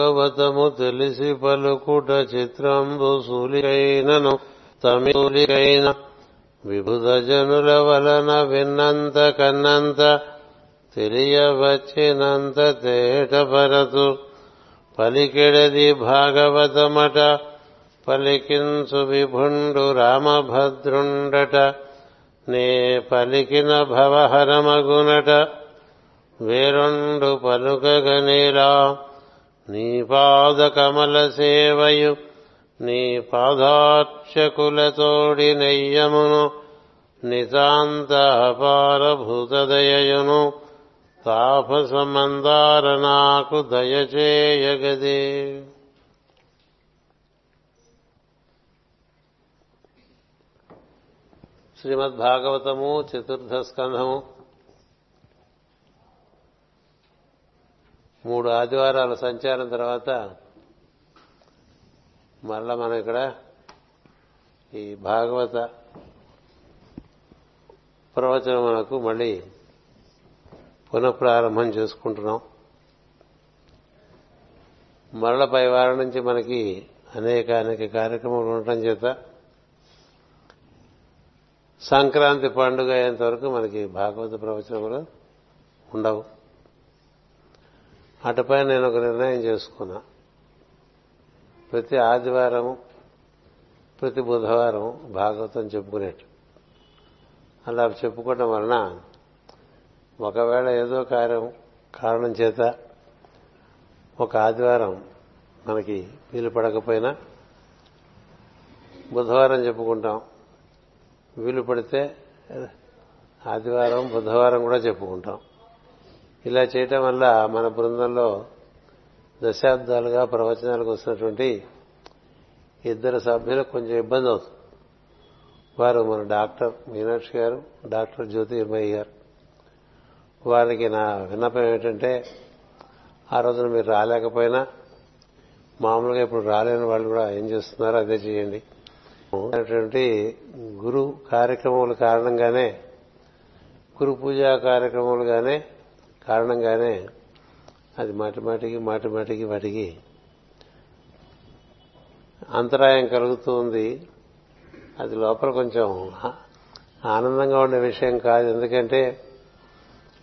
భాగవతము తెలిసి పలుకుట చిత్రంబు సూలికైనను తమిళికైన విభుధ జనుల వలన విన్నంత కన్నంత తెలియవచ్చినంత తేటపరతు పలికెడది భాగవతమట పలికించు విభుండు రామభద్రుండట నే పలికిన భవహరమగునట. వేరుండు పలుకగనేలా నీ పాద కమల సేవయు నీ పాదార్చకులతోడి నెయ్యమును నితాంత అపారభూతదయయును తాపసమందార నాకు దయచేయగదే. శ్రీమద్భాగవతము చతుర్థ స్కంధము మూడు ఆదివారాల సంచారం తర్వాత మరలా మనం ఇక్కడ ఈ భాగవత ప్రవచనమునకు మళ్ళీ పునఃప్రారంభం చేసుకుంటున్నాం. మరల పై వారం నుంచి మనకి అనేక అనేక కార్యక్రమాలు ఉండటం చేత సంక్రాంతి పండుగ అయ్యేంత వరకు మనకి భాగవత ప్రవచనములు ఉండవు. అటుపై నేను ఒక నిర్ణయం చేసుకున్నా. ప్రతి ఆదివారం ప్రతి బుధవారం భాగవతం చెప్పుకునేట్టు. అలా చెప్పుకోవడం వలన ఒకవేళ ఏదో కార్యం కారణం చేత ఒక ఆదివారం మనకి వీలు పడకపోయినా బుధవారం చెప్పుకుంటాం. వీలు పడితే ఆదివారం బుధవారం కూడా చెప్పుకుంటాం. ఇలా చేయటం వల్ల మన బృందంలో దశాబ్దాలుగా ప్రవచనాలకు వస్తున్నటువంటి ఇద్దరు సభ్యులకు కొంచెం ఇబ్బంది అవుతుంది. వారు మన డాక్టర్ మీనాక్షి గారు డాక్టర్ జ్యోతిర్మయ్య గారు. వారికి నా విన్నపం ఏమిటంటే ఆ రోజున మీరు రాలేకపోయినా మామూలుగా ఇప్పుడు రాలేని వాళ్ళు కూడా ఏం చేస్తున్నారో అదే చేయండి. అనేటువంటి గురు కార్యక్రమాల కారణంగానే గురు పూజా కార్యక్రమాలుగానే కారణంగానే అది మాటి మాటికి మాటి మాటికి వాటికి అంతరాయం కలుగుతూ ఉంది అది లోపల కొంచెం ఆనందంగా ఉండే విషయం కాదు. ఎందుకంటే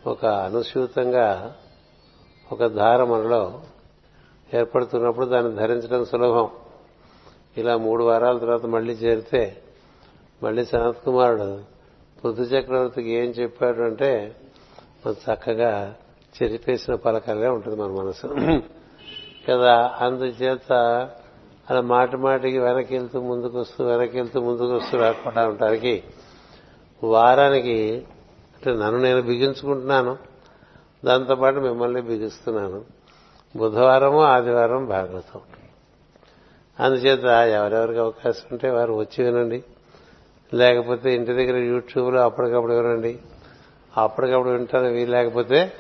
ఒక అనుసూతంగా ఒక ధార మనలో ఏర్పడుతున్నప్పుడు దాన్ని ధరించడం సులభం. ఇలా మూడు వారాల తర్వాత మళ్ళీ చేరితే మళ్ళీ సనత్ కుమారుడు పృథు చక్రవర్తికి ఏం చెప్పాడు అంటే చక్కగా చెరిపేసిన పలకలే ఉంటుంది మన మనసు. కదా అందుచేత అలా మాట మాటికి వెనక్కి వెళ్తూ ముందుకు వస్తూ వెనక్కి వెళ్తూ ముందుకు వస్తూ రాకుండా ఉండడానికి వారానికి అంటే నన్ను నేను బిగించుకుంటున్నాను. దాంతోపాటు మిమ్మల్ని బిగిస్తున్నాను. బుధవారము ఆదివారం భాగవతం. అందుచేత ఎవరెవరికి అవకాశం ఉంటే వారు వచ్చి వినండి. లేకపోతే ఇంటి దగ్గర యూట్యూబ్లో అప్పటికప్పుడు వినండి. అప్పటికప్పుడు వింటాను వీలు లేకపోతే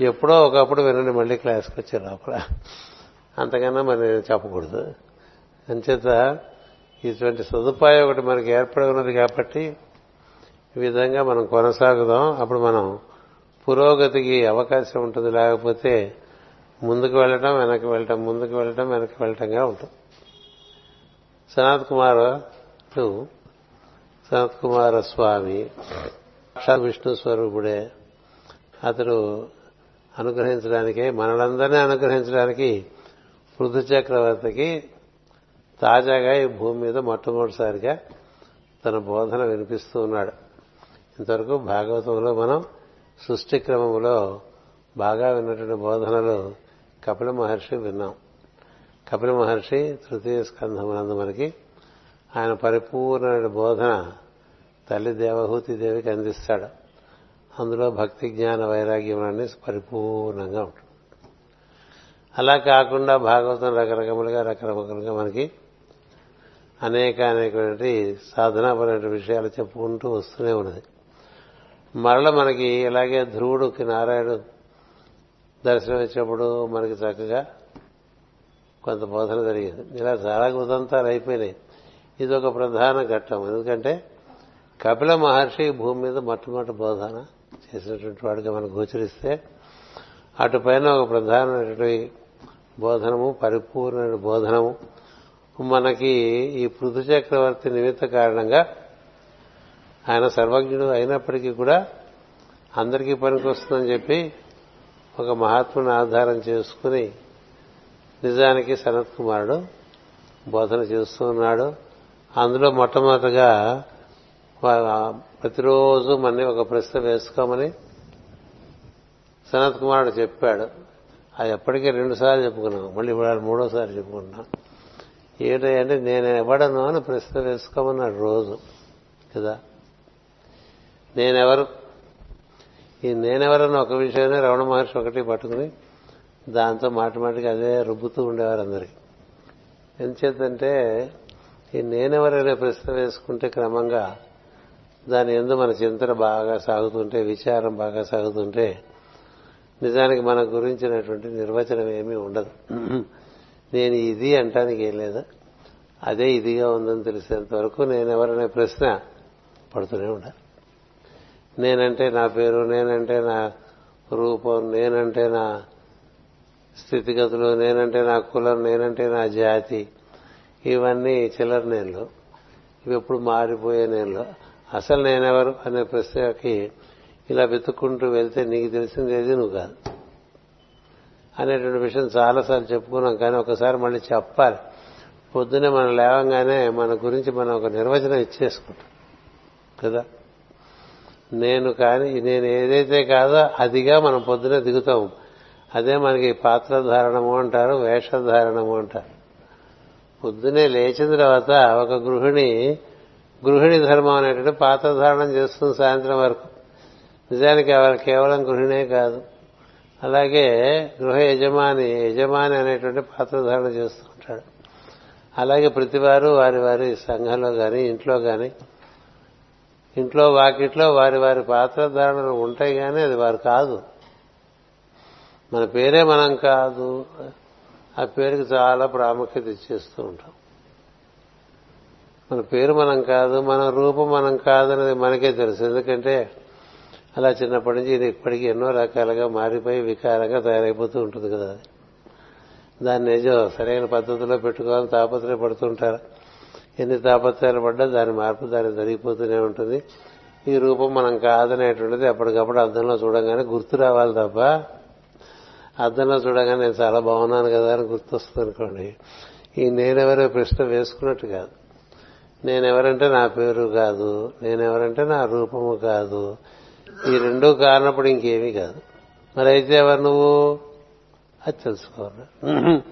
ఎప్పుడో ఒకప్పుడు వినండి మళ్ళీ క్లాస్కి వచ్చే లోపల. అంతకన్నా మరి నేను చెప్పకూడదు. అంచేత ఇటువంటి సదుపాయం ఒకటి మనకి ఏర్పడి ఉన్నది కాబట్టి ఈ విధంగా మనం కొనసాగుదాం. అప్పుడు మనం పురోగతికి అవకాశం ఉంటుంది. లేకపోతే ముందుకు వెళ్ళటం వెనక్కి వెళ్ళటం ముందుకు వెళ్ళటం వెనక్కి వెళ్ళటంగా ఉంటుంది సనత్ కుమార్ టు సనత్ కుమార స్వామి విష్ణు స్వరూపుడే. అతడు అనుగ్రహించడానికే మనలందరినీ అనుగ్రహించడానికి పృథు చక్రవర్తికి తాజాగా ఈ భూమి మీద మొట్టమొదటిసారిగా తన బోధన వినిపిస్తూ ఉన్నాడు. ఇంతవరకు భాగవతంలో మనం సృష్టి క్రమంలో బాగా విన్నటువంటి బోధనలు కపిల మహర్షి విన్నాం. కపిల మహర్షి తృతీయ స్కంధమునందు మనకి ఆయన పరిపూర్ణమైన బోధన తల్లి దేవహూతి దేవికి అందిస్తాడు. అందులో భక్తి జ్ఞాన వైరాగ్యం అన్ని పరిపూర్ణంగా ఉంటుంది అలా కాకుండా భాగవతం రకరకములుగా రకరకాలుగా మనకి అనేక అనేకటువంటి సాధనాపరమైన విషయాలు చెప్పుకుంటూ వస్తూనే ఉన్నది. మరల మనకి ఇలాగే ధ్రువుడుకి నారాయణుడు దర్శనం ఇచ్చినప్పుడు మనకి చక్కగా కొంత బోధన జరిగింది. ఇలా చాలా ఉదంతాలు అయిపోయినాయి. ఇది ఒక ప్రధాన ఘట్టం. ఎందుకంటే కపిల మహర్షి భూమి మీద మొట్టమొదటి బోధన చేసినటువంటి వాడిగా మనం గోచరిస్తే అటుపైన ఒక ప్రధానమైనటువంటి బోధనము పరిపూర్ణ బోధనము. మనకి ఈ పృథు చక్రవర్తి నిమిత్త కారణంగా ఆయన సర్వజ్ఞుడు అయినప్పటికీ కూడా అందరికీ పనికొస్తుందని చెప్పి ఒక మహాత్ముని ఆధారం చేసుకుని నిజానికి సనత్ కుమారుడు బోధన చేస్తూ ఉన్నాడు. అందులో మొట్టమొదటిగా ప్రతిరోజు మన్ని ఒక ప్రశ్న వేసుకోమని సనత్ కుమారుడు చెప్పాడు. అది ఎప్పటికీ రెండు సార్లు చెప్పుకున్నాం. మళ్ళీ ఇప్పుడు మూడోసారి చెప్పుకుంటున్నాం. ఏంటంటే నేను ఎవడను అని ప్రశ్న వేసుకోమన్నాడు రోజు. కదా? నేనెవరు? ఈ నేనెవరన్న ఒక విషయాన్ని రమణ మహర్షి ఒకటి పట్టుకుని దాంతో మాట మాటికి అదే రుబ్బుతూ ఉండేవారు అందరికి ఎంచేతంటే ఈ నేనెవరనే ప్రశ్న వేసుకుంటే క్రమంగా దాని ఎందు మన చింతన బాగా సాగుతుంటే విచారం బాగా సాగుతుంటే నిజానికి మన గురించినటువంటి నిర్వచనం ఏమీ ఉండదు. నేను ఇది అంటానికి ఏం లేదు. అదే ఇదిగా ఉందని తెలిసేంత వరకు నేనెవరనే ప్రశ్న పడుతూనే ఉండాలి. నేనంటే నా పేరు నేనంటే నా రూపం నేనంటే నా స్థితిగతులు నేనంటే నా కులం నేనంటే నా జాతి ఇవన్నీ చిల్లర నేళ్ళు ఇవి ఎప్పుడు మారిపోయే నేళ్ళు అసలు నేనెవరు అనే ప్రశ్నకి ఇలా వెతుక్కుంటూ వెళ్తే నీకు తెలిసింది ఏది? నువ్వు కాదు. అనేటువంటి విషయం చాలాసార్లు చెప్పుకున్నాం కానీ ఒకసారి మళ్ళీ చెప్పాలి. పొద్దునే మనం లేవంగానే మన గురించి మనం ఒక నిర్వచనం ఇచ్చేసుకుంటాం. కదా? నేను కానీ నేను ఏదైతే కాదో అదిగా మనం పొద్దునే దిగుతాం. అదే మనకి పాత్రధారణము అంటారు వేషధారణము అంటారు. పొద్దునే లేచిన తర్వాత ఒక గృహిణి గృహిణి ధర్మం అనేటువంటి పాత్రధారణం చేస్తుంది సాయంత్రం వరకు. నిజానికి ఆవిడ కేవలం గృహిణే కాదు. అలాగే గృహ యజమాని యజమాని అనేటువంటి పాత్రధారణ చేస్తూ ఉంటాడు. అలాగే ప్రతివారు వారి వారి సంఘంలో కానీ ఇంట్లో కానీ ఇంట్లో వాకిట్లో వారి వారి పాత్రధారణలు ఉంటాయి కానీ అది వారు కాదు. మన పేరే మనం కాదు. ఆ పేరుకి చాలా ప్రాముఖ్యత ఇచ్చేస్తూ ఉంటాం. మన పేరు మనం కాదు మన రూపం మనం కాదనేది మనకే తెలుసు. ఎందుకంటే అలా చిన్నప్పటి నుంచి ఇది ఇప్పటికీ ఎన్నో రకాలుగా మారిపోయి వికారంగా తయారైపోతూ ఉంటుంది కదా. దాన్ని నిజం సరైన పద్ధతిలో పెట్టుకోవాలని తాపత్రయపడుతుంటారు. ఎన్ని తాపత్రయాలు పడ్డా దాని మార్పు దాని జరిగిపోతూనే ఉంటుంది. ఈ రూపం మనం కాదనేటువంటిది ఎప్పటికప్పుడు అర్థంలో చూడంగానే గుర్తు రావాలి తప్ప అర్థంలో చూడగానే నేను చాలా బాగున్నాను కదా అని గుర్తొస్తుంది అనుకోండి. ఈ నేనెవరో ప్రశ్న వేసుకున్నట్టు కాదు. నేనెవరంటే నా పేరు కాదు నేనెవరంటే నా రూపము కాదు. ఈ రెండూ కారణప్పుడు ఇంకేమీ కాదు. మరి అయితే ఎవరు నువ్వు? అది తెలుసుకోవాలి.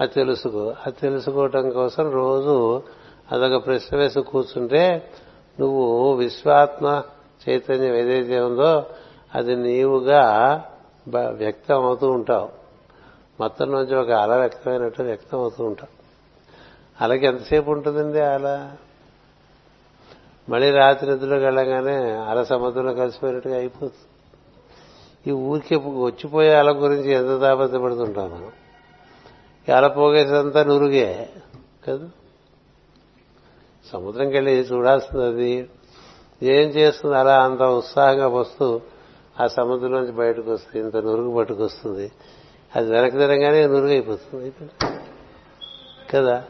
అది తెలుసుకో అది తెలుసుకోవటం కోసం రోజు అదొక ప్రశ్న వేసి కూర్చుంటే నువ్వు విశ్వాత్మ చైతన్యం ఏదైతే ఉందో అది నీవుగా వ్యక్తం అవుతూ ఉంటావు. మొత్తం నుంచి ఒక అల వ్యక్తమైనట్టు వ్యక్తం అవుతూ ఉంటావు. అలాగే ఎంతసేపు ఉంటుందండి అలా? మళ్ళీ రాత్రి నిద్రలోకి వెళ్ళగానే అల సముద్రంలో కలిసిపోయినట్టుగా అయిపోతుంది. ఈ ఊరికి వచ్చిపోయే అల గురించి ఎంత తాపత్రపడుతుంటాం మనం ఈ అల పోగేసేదంతా నురుగే కదా? సముద్రంకి వెళ్ళి చూడాల్సింది అది. ఏం చేస్తుంది? అలా అంత ఉత్సాహంగా వస్తూ ఆ సముద్రంలోంచి బయటకు వస్తుంది. ఇంత నురుగు పట్టుకొస్తుంది. అది వెనక్కి తిరగానే నురుగు అయిపోతుంది కదా?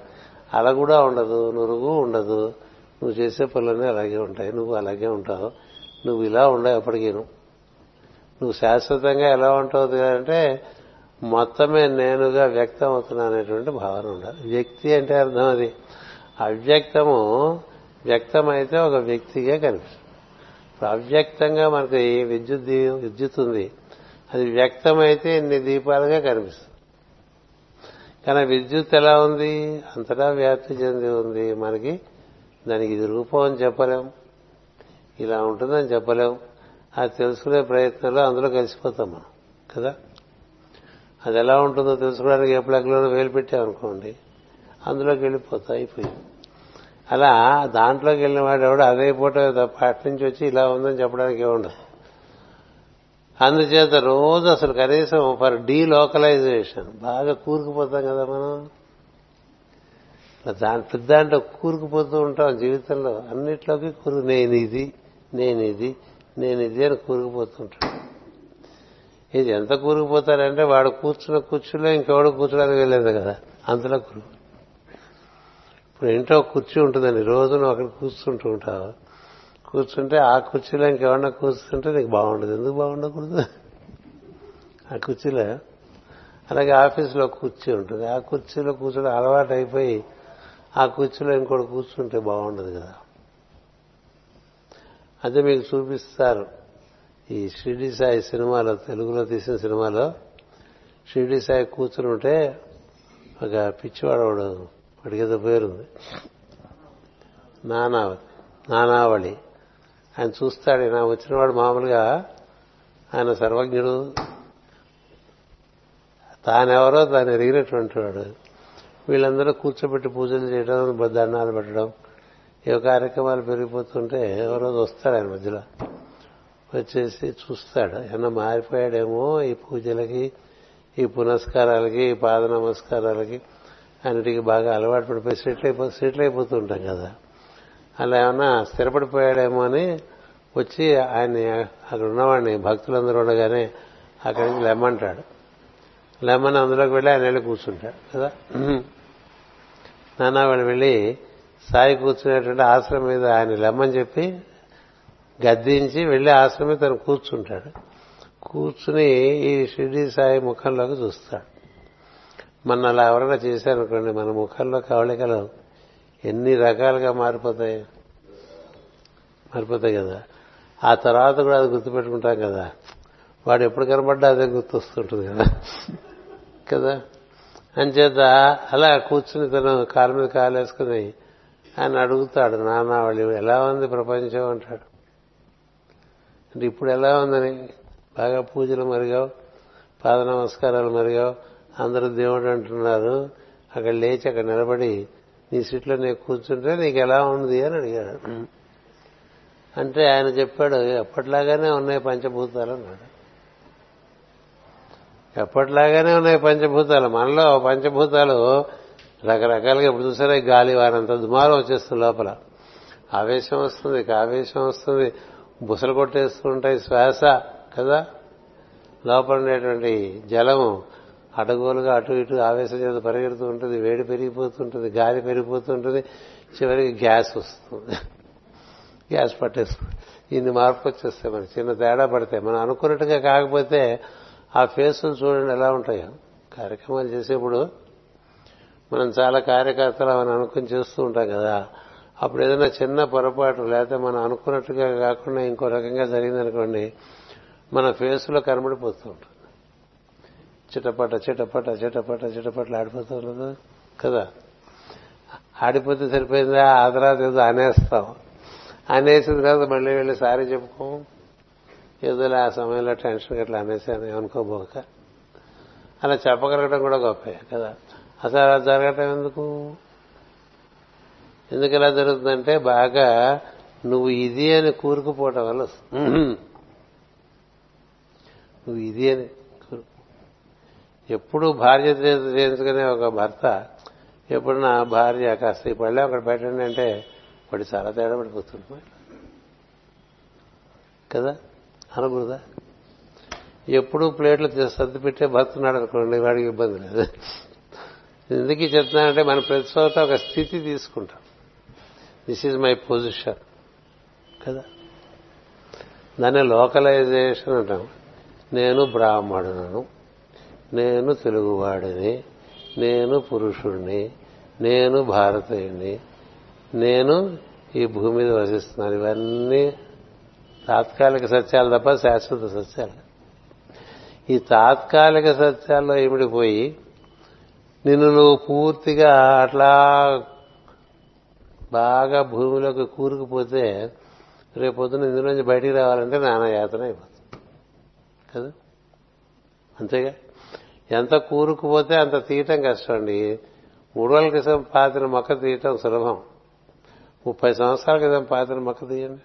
అలా కూడా ఉండదు నురుగు ఉండదు. నువ్వు చేసే పనులన్నీ అలాగే ఉంటాయి. నువ్వు అలాగే ఉంటావు. నువ్వు ఇలా ఉండవు ఎప్పటికీ నువ్వు శాశ్వతంగా ఎలా ఉంటావు అంటే మొత్తమే నేనుగా వ్యక్తం అవుతున్నా అనేటువంటి భావన ఉండాలి. వ్యక్తి అంటే అర్థం అది. అవ్యక్తము వ్యక్తమైతే ఒక వ్యక్తిగా కనిపిస్తుంది. ఇప్పుడు అవ్యక్తంగా మనకి విద్యుత్ విద్యుత్ ఉంది. అది వ్యక్తమైతే ఇన్ని దీపాలుగా కనిపిస్తుంది. కానీ విద్యుత్ ఎలా ఉంది? అంతటా వ్యాప్తి చెంది ఉంది. మనకి దానికి ఇది రూపం అని చెప్పలేం. ఇలా ఉంటుందని చెప్పలేం. అది తెలుసుకునే ప్రయత్నంలో అందులో కలిసిపోతాం మనం కదా? అది ఎలా ఉంటుందో తెలుసుకోవడానికి ఏ ప్లగ్లోనూ వేలు పెట్టామనుకోండి అందులోకి వెళ్ళిపోతా అయిపోయింది. అలా దాంట్లోకి వెళ్ళిన వాడు ఎవడు అదైపోవటమే తప్ప అటు నుంచి వచ్చి ఇలా ఉందని చెప్పడానికి ఏముండదు. అందుచేత రోజు అసలు కనీసం ఫర్ డీలోకలైజేషన్ బాగా కూరుకుపోతాం కదా మనం. దాంట్లో దాంట్లో కూరుకుపోతూ ఉంటాం జీవితంలో. అన్నిట్లోకి కూరు నేను ఇది నేను ఇది నేను ఇది అని కూరుకుపోతుంటాను ఇది ఎంత కూరుకుపోతారంటే వాడు కూర్చున్న కుర్చీలో ఇంకెవడు కూర్చోడానికి వెళ్ళలేదు కదా. అంతలో కూరుకు ఇప్పుడు ఇంట్లో కుర్చీ ఉంటుందండి. రోజున ఒకటి అక్కడ కూర్చుంటూ ఉంటావు? కూర్చుంటే ఆ కుర్చీలో ఇంకెవరన్నా కూర్చుంటే నీకు బాగుండదు. ఎందుకు బాగుండకూడదు? ఆ కుర్చీలో. అలాగే ఆఫీసులో కుర్చీ ఉంటుంది. ఆ కుర్చీలో కూర్చోడం అలవాటు అయిపోయి ఆ కుర్చీలో ఇంకోటి కూర్చుంటే బాగుండదు కదా. అదే మీకు చూపిస్తారు. ఈ షిర్డి సాయి సినిమాలో తెలుగులో తీసిన సినిమాలో షిర్డి సాయి కూర్చుని ఉంటే ఒక పిచ్చివాడు వాడు వాడికి ఏదో పేరుంది నానావళి. ఆయన చూస్తాడు. నా వచ్చినవాడు మామూలుగా ఆయన సర్వజ్ఞుడు. తానెవరో తాను ఎరిగినటువంటి వాడు. వీళ్ళందరూ కూర్చోబెట్టి పూజలు చేయడం దండాలు పెట్టడం ఏ కార్యక్రమాలు పెరిగిపోతుంటే ఎవరోజు వస్తాడు ఆయన మధ్యలో. వచ్చేసి చూస్తాడు. ఏమన్నా మారిపోయాడేమో ఈ పూజలకి ఈ పునస్కారాలకి ఈ పాద నమస్కారాలకి. అన్నిటికీ బాగా అలవాటు పడిపోయి సెటిల్ అయిపో సెటిల్ అయిపోతుంటాం కదా. అలా ఏమన్నా స్థిరపడిపోయాడేమో అని వచ్చి ఆయన్ని అక్కడ ఉన్నవాడిని భక్తులందరూ ఉండగానే అక్కడి నుంచి లెమ్మంటాడు లెమ్మని అందులోకి వెళ్ళి ఆయన వెళ్ళి కూర్చుంటాడు కదా? నాన్న వాళ్ళు వెళ్ళి సాయి కూర్చునేటువంటి ఆశ్రమం మీద ఆయన లెమ్మని చెప్పి గద్దించి వెళ్ళి ఆశ్రమం మీద తను కూర్చుంటాడు. కూర్చుని ఈ షిరిడి సాయి ముఖంలోకి చూస్తాడు. మన అలా ఎవరైనా చేశారనుకోండి మన ముఖంలో కవళికలు ఎన్ని రకాలుగా మారిపోతాయి? మారిపోతాయి కదా. ఆ తర్వాత కూడా అది గుర్తుపెట్టుకుంటాం కదా. వాడు ఎప్పుడు కనబడ్డా అదే గుర్తొస్తుంటుంది కదా. కదా? అంచేత అలా కూర్చుని తను కాలు మీద కాలేసుకుని ఆయన అడుగుతాడు నాన్న వాళ్ళు ఎలా ఉంది ప్రపంచం? అంటాడు. అంటే ఇప్పుడు ఎలా ఉందని? బాగా పూజలు మరిగావు పాద నమస్కారాలు మరిగావు అందరూ దేవుడు అంటున్నారు. అక్కడ లేచి అక్కడ నిలబడి నీ సీట్లో నీకు కూర్చుంటే నీకు ఎలా ఉంది అని అడిగాడు. అంటే ఆయన చెప్పాడు ఎప్పటిలాగానే ఉన్నాయి పంచభూతాలు అన్నాడు. ఎప్పటిలాగానే ఉన్నాయి పంచభూతాలు? మనలో పంచభూతాలు రకరకాలుగా ఇప్పుడు చూసారా? గాలి వారంత దుమారం వచ్చేస్తుంది లోపల. ఆవేశం వస్తుంది ఆవేశం వస్తుంది బుసలు కొట్టేస్తూ ఉంటాయి శ్వాస కదా? లోపల ఉండేటువంటి జలము అడగోలుగా అటు ఇటు ఆవేశం చేత పరిగెడుతూ ఉంటుంది వేడి పెరిగిపోతుంటుంది గాలి పెరిగిపోతుంటుంది చివరికి గ్యాస్ వస్తుంది. గ్యాస్ పట్టేస్తుంది. ఇన్ని మార్పు వచ్చేస్తాయి మనకి. చిన్న తేడా పడతాయి. మనం అనుకున్నట్టుగా కాకపోతే ఆ ఫేసులు చూడండి ఎలా ఉంటాయో. కార్యక్రమాలు చేసేప్పుడు మనం చాలా కార్యకర్తలు అని అనుకుని చేస్తూ ఉంటాం కదా. అప్పుడు ఏదైనా చిన్న పొరపాటు లేకపోతే మనం అనుకున్నట్టుగా కాకుండా ఇంకో రకంగా జరిగిందనుకోండి మన ఫేసులో కనబడిపోతూ ఉంటుంది చిటపట చిటపట చిటపట చిటపట్లు ఆడిపోతారు ఉండదు కదా? ఆడిపోతే సరిపోయిందా? ఆ తర్వాత ఏదో అనేస్తాం. అనేసిన తర్వాత మళ్ళీ వెళ్ళి సారీ చెప్పుకోం. ఏదో ఆ సమయంలో టెన్షన్ గట్లా అనేసాను అనుకోబోక అలా చెప్పగలగడం కూడా గొప్పే కదా? అసలు అలా జరగటం ఎందుకు? ఎందుకు ఇలా జరుగుతుందంటే బాగా నువ్వు ఇది అని కూరుకుపోవటం వల్ల నువ్వు ఇది అని ఎప్పుడు భార్య చేయించుకునే ఒక భర్త ఎప్పుడు నా భార్య కాస్త ఈ పళ్ళే అక్కడ పెట్టండి అంటే వాడు చాలా తేడా పడిపోతుంది కదా? అనకూడదా? ఎప్పుడు ప్లేట్లు సర్ది పెట్టే భర్తున్నాడు అనుకోండి వాడికి ఇబ్బంది లేదు. ఎందుకు చెప్తున్నానంటే మనం ప్రతి చోట ఒక స్థితి తీసుకుంటాం. దిస్ ఈజ్ మై పొజిషన్ కదా? దాన్ని లోకలైజేషన్ అంటాం. నేను బ్రాహ్మణులను. నేను తెలుగువాడిని నేను పురుషుణ్ణి నేను భారతీయుణ్ణి నేను ఈ భూమి మీద వసిస్తున్నాను. ఇవన్నీ తాత్కాలిక సత్యాలు తప్ప శాశ్వత సత్యాలు. ఈ తాత్కాలిక సత్యాల్లో ఇమిడిపోయి నిన్ను నువ్వు పూర్తిగా అట్లా బాగా భూమిలోకి కూరుకుపోతే రేపొద్దున ఇందులోంచి బయటికి రావాలంటే నానా యాతన అయిపోతుంది. కదా? అంతేగా? ఎంత కూరుకుపోతే అంత తీయటం కష్టం అండి మూడు రోజుల క్రితం పాతిన మొక్క తీయటం సులభం. ముప్పై సంవత్సరాల క్రితం పాతిన మొక్క తీయండి.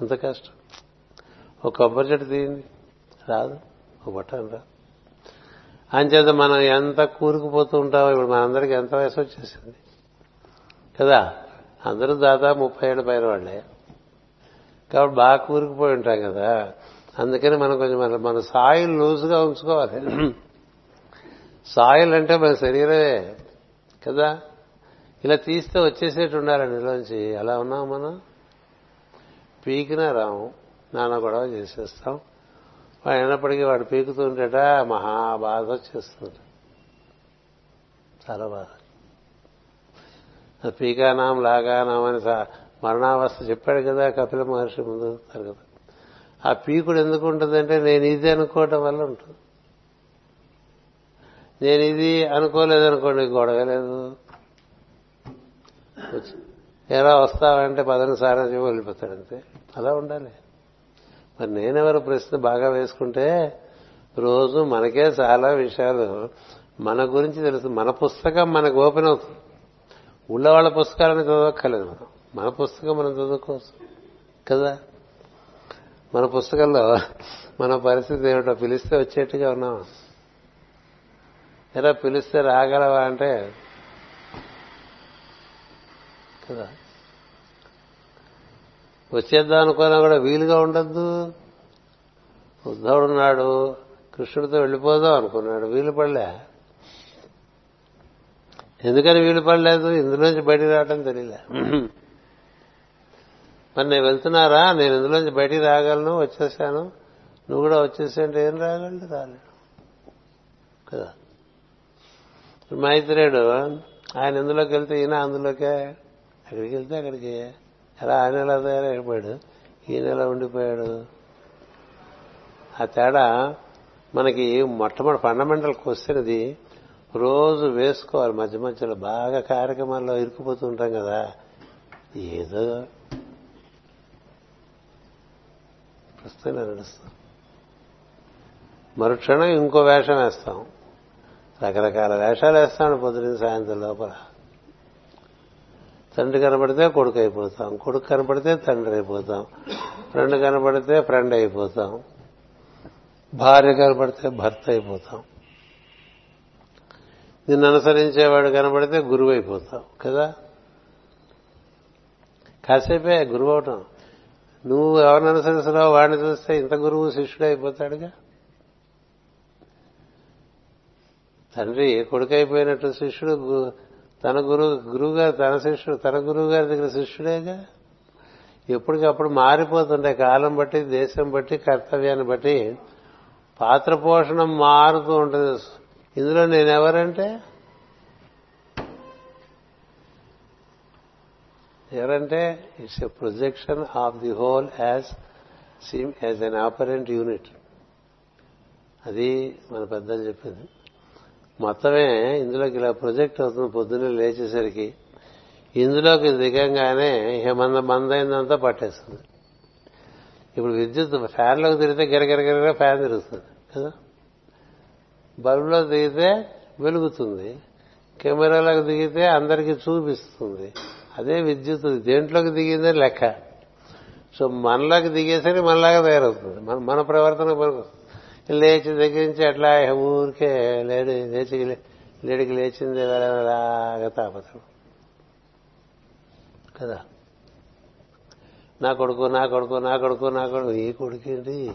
ఎంత కష్టం. ఒక కొబ్బరి చెట్టు తీయండి. రాదు. ఒక బట్టం రాదు. అంచేత మనం ఎంత కూరుకుపోతూ ఉంటామో ఇప్పుడు మనందరికీ ఎంత వయసు వచ్చేసింది. కదా? అందరూ దాదాపు ముప్పై ఏళ్ళ పైన వాళ్ళే. కాబట్టి బాగా కూరుకుపోయి ఉంటాం కదా. అందుకని మనం కొంచెం మన మన సాయిల్ లూజ్గా ఉంచుకోవాలి. సాయిల్ అంటే మన శరీరమే కదా? ఇలా తీస్తే వచ్చేసేట్టు ఉండాలండి నీలోంచి అలా ఉన్నాం మనం. పీకినా రాము. నాన్న గొడవ చేసేస్తాం. వాడు అయినప్పటికీ వాడు పీకుతుంటేట మహా బాధ వచ్చేస్తుంది. చాలా బాధ. అది పీకానాం లాగానాం అని మరణావస్థ చెప్పాడు కదా కపిల మహర్షి ముందు కదా. ఆ పీకుడు ఎందుకు ఉంటుందంటే నేను ఇది అనుకోవటం వల్ల ఉంటుంది. నేను ఇది అనుకోలేదనుకోండి గొడవ లేదు. ఎలా వస్తావంటే పదని సారం వెళ్ళిపోతాడు అంతే. అలా ఉండాలి. మరి నేనెవరు ప్రశ్న బాగా వేసుకుంటే రోజు మనకే చాలా విషయాలు మన గురించి తెలుసు. మన పుస్తకం మనకు ఓపెన్ అవుతుంది. ఊళ్ళో వాళ్ళ పుస్తకాలను చదవక్కర్లేదు మనం. మన పుస్తకం మనం చదువుకోవచ్చు. కదా? మన పుస్తకంలో మన పరిస్థితి ఏమిటో పిలిస్తే వచ్చేట్టుగా ఉన్నాం. ఎలా పిలిస్తే రాగలవా అంటే కదా. వచ్చేద్దాం అనుకున్నా కూడా వీలుగా ఉండద్దు. ఉద్ధవుడున్నాడు కృష్ణుడితో వెళ్ళిపోదాం అనుకున్నాడు వీలు పడలే. ఎందుకని వీలు పడలేదు? ఇందులోంచి బయటికి రావటం తెలియలే. మరి నేను వెళ్తున్నారా? నేను ఇందులోంచి బయటికి రాగలను వచ్చేసాను. నువ్వు కూడా వచ్చేసంటే ఏం రాగలడు? రాలేడు. కదా? మైత్రేయుడు ఆయన ఇందులోకి వెళ్తే ఈయన అందులోకే? అక్కడికి వెళ్తే అక్కడికి. ఎలా? ఆయన ఎలా తయారైపోయాడు? ఈయన ఎలా ఉండిపోయాడు? ఆ తేడా మనకి మొట్టమొదటి ఫండమెంటల్ క్వశ్చన్ ఇది. రోజు వేసుకోవాలి. మధ్య మధ్యలో బాగా కార్యక్రమాల్లో ఇరుక్కుపోతూ ఉంటాం కదా. ఏదో ప్రస్తుతం నడుస్తాం. మరుక్షణం ఇంకో వేషం వేస్తాం. రకరకాల వేషాలు వేస్తాడు పొద్దున సాయంత్రం లోపల. తండ్రి కనపడితే కొడుకు అయిపోతాం. కొడుకు కనపడితే తండ్రి అయిపోతాం. ఫ్రెండ్ కనపడితే ఫ్రెండ్ అయిపోతాం. భార్య కనపడితే భర్త అయిపోతాం. నిన్ను అనుసరించేవాడు కనపడితే గురువు అయిపోతావు కదా? కాసేపే గురువు అవటం. నువ్వు ఎవరిని అనుసరిస్తున్నావు వాడిని చూస్తే ఇంత గురువు శిష్యుడైపోతాడుగా అయిపోతాడుగా? తండ్రి కొడుకు అయిపోయినట్టు శిష్యుడు తన గురువు గురువు గారు తన శిష్యుడు తన గురువు గారి దగ్గర శిష్యుడేగా? ఎప్పటికప్పుడు మారిపోతుంటాయి కాలం బట్టి దేశం బట్టి కర్తవ్యాన్ని బట్టి పాత్ర పోషణం మారుతూ ఉంటుంది. ఇందులో నేనెవరంటే? ఎవరంటే it's a projection of the whole as seem as an apparent unit అది మన పెద్దలు చెప్పింది. మొత్తమే ఇందులోకి ఇలా ప్రొజెక్ట్ అవుతుంది పొద్దున్నే లేచేసరికి ఇందులోకి దిగంగానే మంద మందైందంతా పట్టేస్తుంది. ఇప్పుడు విద్యుత్ ఫ్యాన్లోకి తిరిగితే గిరగిరగిరగా ఫ్యాన్ తిరుగుతుంది కదా? బల్బులో దిగితే వెలుగుతుంది. కెమెరాలోకి దిగితే అందరికీ చూపిస్తుంది. అదే విద్యుత్ దేంట్లోకి దిగిందే లెక్క. సో మనలోకి దిగేసరికి మనలాగా తయారవుతుంది. మన మన ప్రవర్తన లేచి దగ్గర నుంచి అట్లా ఊరికే లేడి లేచి లేడికి లేచింది అలాగా తాపత్రం కదా? నా కొడుకు నా కొడుకు నా కొడుకు నా కొడుకు ఈ కొడుకేంటి?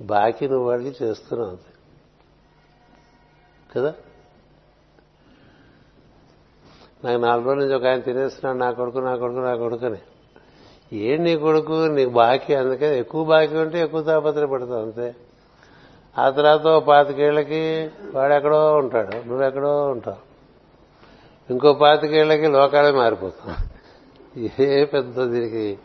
బాకీ నువ్వు వాడికి చేస్తున్నావు కదా? నాకు నాలుగు రోజుల నుంచి ఒక ఆయన తినేస్తున్నాడు నా కొడుకు నా కొడుకు నా కొడుకుని. ఏం నీ కొడుకు? నీకు బాకీ? అందుకని ఎక్కువ బాకీ ఉంటే ఎక్కువ తాపత్ర పడతావు అంతే. ఆ తర్వాత పాతికేళ్ళకి వాడెక్కడో ఉంటాడు నువ్వెక్కడో ఉంటావు. ఇంకో పాతికేళ్ళకి లోకాలే మారిపోతాం ఏ పెద్ద దీనికి?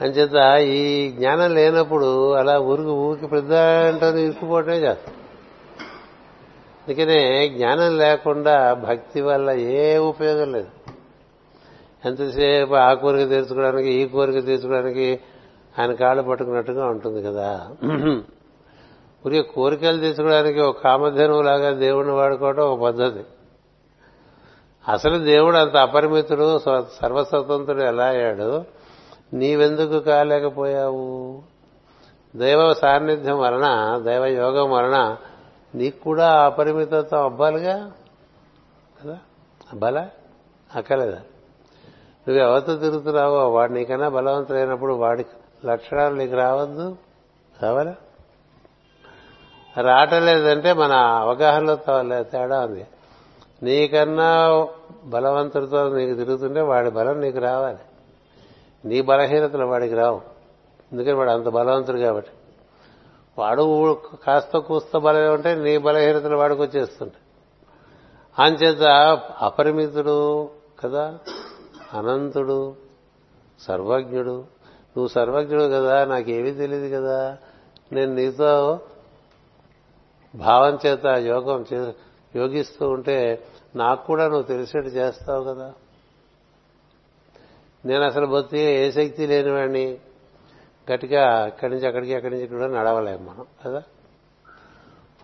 అంచేత ఈ జ్ఞానం లేనప్పుడు అలా ఊరికి ఊరికి పెద్ద అంటే ఇరుక్కుపోవటమే చేస్తాం. అందుకనే జ్ఞానం లేకుండా భక్తి వల్ల ఏ ఉపయోగం లేదు. ఎంతసేపు ఆ కోరిక తీర్చుకోవడానికి ఈ కోరిక తీర్చుకోవడానికి ఆయన కాళ్ళు పట్టుకున్నట్టుగా ఉంటుంది కదా. ఊరికే కోరికలు తీర్చుకోవడానికి ఒక కామధేనువు లాగా దేవుడిని వాడుకోవడం ఒక పద్ధతి. అసలు దేవుడు అంత అపరిమితుడు సర్వస్వతంత్రుడు ఎలా అయ్యాడు? నీవెందుకు కాలేకపోయావు? దైవ సాన్నిధ్యం వలన దైవ యోగం వలన నీకు కూడా అపరిమితత్వం అబ్బాలిగా? కదా? అబ్బాలా? అక్కలేదా నువ్వు ఎవరితో తిరుగుతున్నావో వాడు నీకన్నా బలవంతులైనప్పుడు వాడి లక్షణాలు నీకు రావద్దు? రావాలా? రావటలేదంటే మన అవగాహనలో తేడా ఉంది. నీకన్నా బలవంతుడితో నీకు తిరుగుతుంటే వాడి బలం నీకు రావాలి. నీ బలహీనతలు వాడికి రావు. ఎందుకని వాడు అంత బలవంతుడు కాబట్టి. వాడు కాస్త కూస్త బలమే ఉంటే నీ బలహీనతలు వాడికి వచ్చేస్తుంటాయి అంచేత అపరిమితుడు కదా అనంతుడు సర్వజ్ఞుడు. నువ్వు సర్వజ్ఞుడు కదా నాకేమీ తెలియదు కదా. నేను నీతో భావం చేత యోగం చే యోగిస్తూ ఉంటే నాకు కూడా నువ్వు తెలిసేట్టు చేస్తావు కదా. నేను అసలు బొత్తి ఏ శక్తి లేనివాడిని. గట్టిగా ఇక్కడి నుంచి అక్కడికి అక్కడి నుంచి కూడా నడవలేము మనం కదా?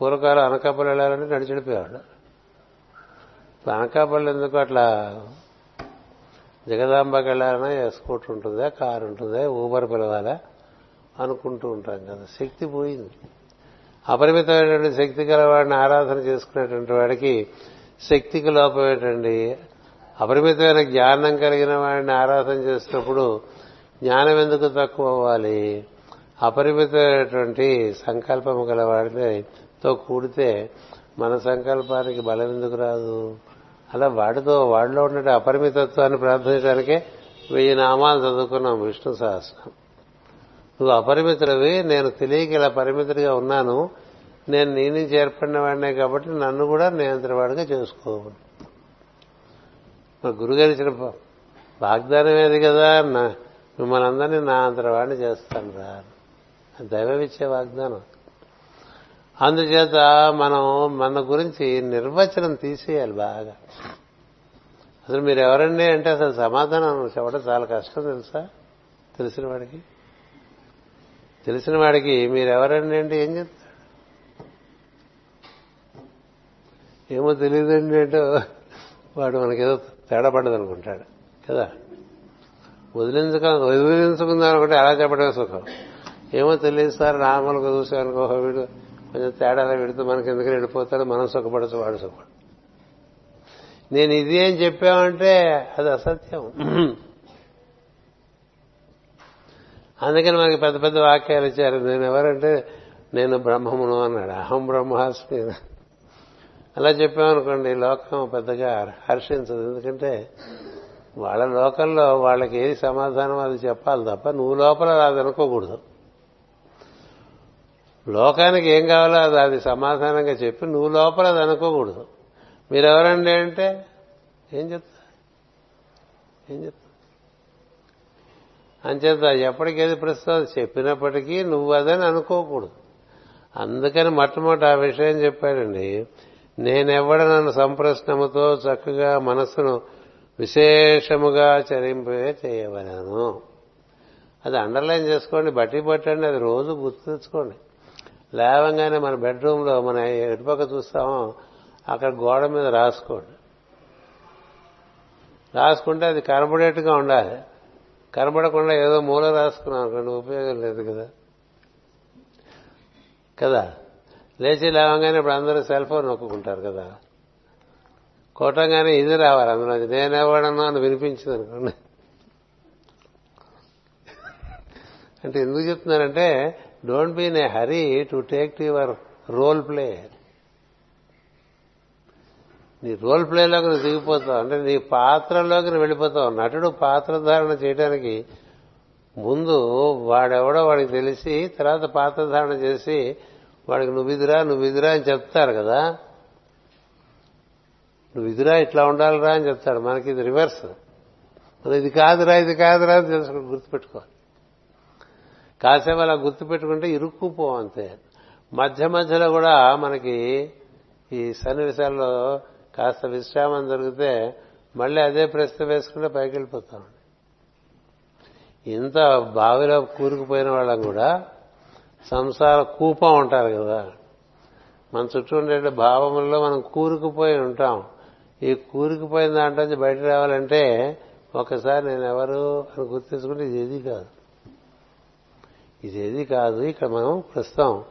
పూర్వకాలం అనకాపల్లి వెళ్ళాలంటే నడిచిడిపోయేవాడు ఇప్పుడు అనకాపల్లి ఎందుకు అట్లా? జగదాంబకి వెళ్ళాలన్నా స్కూటర్ ఉంటుందా కారు ఉంటుందా ఊబర్ పిలవాలా అనుకుంటూ ఉంటాం కదా. శక్తి పోయింది. అపరిమితమైనటువంటి శక్తి గలవాడిని ఆరాధన చేసుకునేటువంటి వాడికి శక్తికి లోపం ఏంటండి? అపరిమితమైన జ్ఞానం కలిగిన వాడిని ఆరాధన చేసినప్పుడు జ్ఞానం ఎందుకు తక్కువ అవ్వాలి అపరిమితమైనటువంటి సంకల్పం గల వాడితో కూడితే మన సంకల్పానికి బలం ఎందుకు రాదు? అలా వాడితో వాడిలో ఉండే అపరిమితత్వాన్ని ప్రార్థించడానికే వెయ్యి నామాలు చదువుకున్నాం విష్ణు సహస్రం. నువ్వు అపరిమితుడివి నేను తెలియక ఇలా పరిమితుడిగా ఉన్నాను. నేను నీ నుంచి ఏర్పడిన వాడినే కాబట్టి నన్ను కూడా నియంత్రణవాడిగా చేసుకో. మా గురుగారు ఇచ్చిన వాగ్దానం ఏది కదా నా- మిమ్మల్ని అందరినీ నా అంతరవాడిని చేస్తాను రా. అది దైవం ఇచ్చే వాగ్దానం. అందుచేత మనం మన గురించి నిర్వచనం తీసేయాలి బాగా. అసలు మీరు ఎవరండి అంటే అసలు సమాధానం చెప్పడం చాలా కష్టం తెలుసా? తెలిసిన వాడికి? తెలిసిన వాడికి మీరు ఎవరండి అంటే ఏం చెప్తాడు? ఏమో తెలియదండి అంటే వాడు మనకేదో తేడా పడదనుకుంటాడు. కదా? వదిలించక వదిలించుకుందాం ఒకటి అలా చెప్పడమే సుఖం. ఏమో తెలియదు సార్ నార్మల్గా చూసానుకో వీడు కొంచెం తేడాలో పెడితే మనకి ఎందుకు వెళ్ళిపోతాడు మనం సుఖపడచ్చు వాడు సుఖపడు నేను ఇది ఏం చెప్పామంటే అది అసత్యం. అందుకని మనకి పెద్ద పెద్ద వాక్యాలు ఇచ్చారు. నేను ఎవరంటే నేను బ్రహ్మమును అన్నాడు. అహం బ్రహ్మాస్మి. అలా చెప్పామనుకోండి లోకం పెద్దగా హర్షించదు. ఎందుకంటే వాళ్ళ లోకంలో వాళ్ళకి ఏది సమాధానం అది చెప్పాలి తప్ప నువ్వు లోపల రాదనుకోకూడదు లోకానికి ఏం కావాలో అది అది సమాధానంగా చెప్పి నువ్వు లోపల అది అనుకోకూడదు. మీరెవరండి అంటే ఏం చెప్తా ఏం చెప్తా అంచేత ఎప్పటికేది ప్రస్తుతం చెప్పినప్పటికీ నువ్వు అదని అనుకోకూడదు. అందుకని మొట్టమొదటి ఆ విషయం చెప్పాడండి. నేనెవ్వడ నన్ను సంప్రశ్నముతో చక్కగా మనస్సును విశేషముగా చరింపే చేయవలను. అది అండర్లైన్ చేసుకోండి బట్టి పట్టండి అది రోజు గుర్తు తెచ్చుకోండి. లేవంగానే మన బెడ్రూమ్లో మన ఎటుపక్క చూస్తామో అక్కడ గోడ మీద రాసుకోండి. రాసుకుంటే అది కనబడేట్టుగా ఉండాలి. కనబడకుండా ఏదో మూల రాసుకున్నాం అనుకోండి ఉపయోగం లేదు కదా. కదా? లేచి లేవగానే ఇప్పుడు అందరూ సెల్ ఫోన్ నొక్కుంటారు కదా. కొట్టంగానే ఇది రావాలి. అందులో నేనెవడన్నా అని వినిపించింది అనుకోండి. అంటే ఎందుకు చెప్తున్నారంటే don't be in a hurry to take to your role play నీ రోల్ ప్లేలోకి నువ్వు దిగిపోతావు. అంటే నీ పాత్రలోకి నువ్వు వెళ్ళిపోతావు. నటుడు పాత్రధారణ చేయడానికి ముందు వాడెవడో వాడికి తెలిసి తర్వాత పాత్రధారణ చేసి వాడికి నువ్వు ఇదిరా నువ్వు ఇదిరా అని చెప్తారు కదా. నువ్వు ఇదిరా ఇట్లా ఉండాలిరా అని చెప్తాడు. మనకి ఇది రివర్స్ మనం ఇది కాదురా ఇది కాదురా అని తెలుసుకుని గుర్తుపెట్టుకోవాలి. కాసేపు అలా గుర్తుపెట్టుకుంటే ఇరుక్కుపో అంతే. మధ్య మధ్యలో కూడా మనకి ఈ సన్నివేశాల్లో కాస్త విశ్రామం దొరికితే మళ్ళీ అదే ప్రశ్న వేసుకుంటే పైకి వెళ్ళిపోతాం ఇంత బావిలో కూరుకుపోయిన వాళ్ళం కూడా సంసార కూపం ఉంటారు కదా. మన చుట్టూ ఉండే భావముల్లో మనం కూరుకుపోయి ఉంటాం. ఈ కూరుకుపోయిన దాంట్లో బయట రావాలంటే ఒకసారి నేను ఎవరు అని గుర్తించుకుంటే ఇది ఏది కాదు. ఇది ఏది కాదు. ఇక్కడ మనం ప్రస్తుతం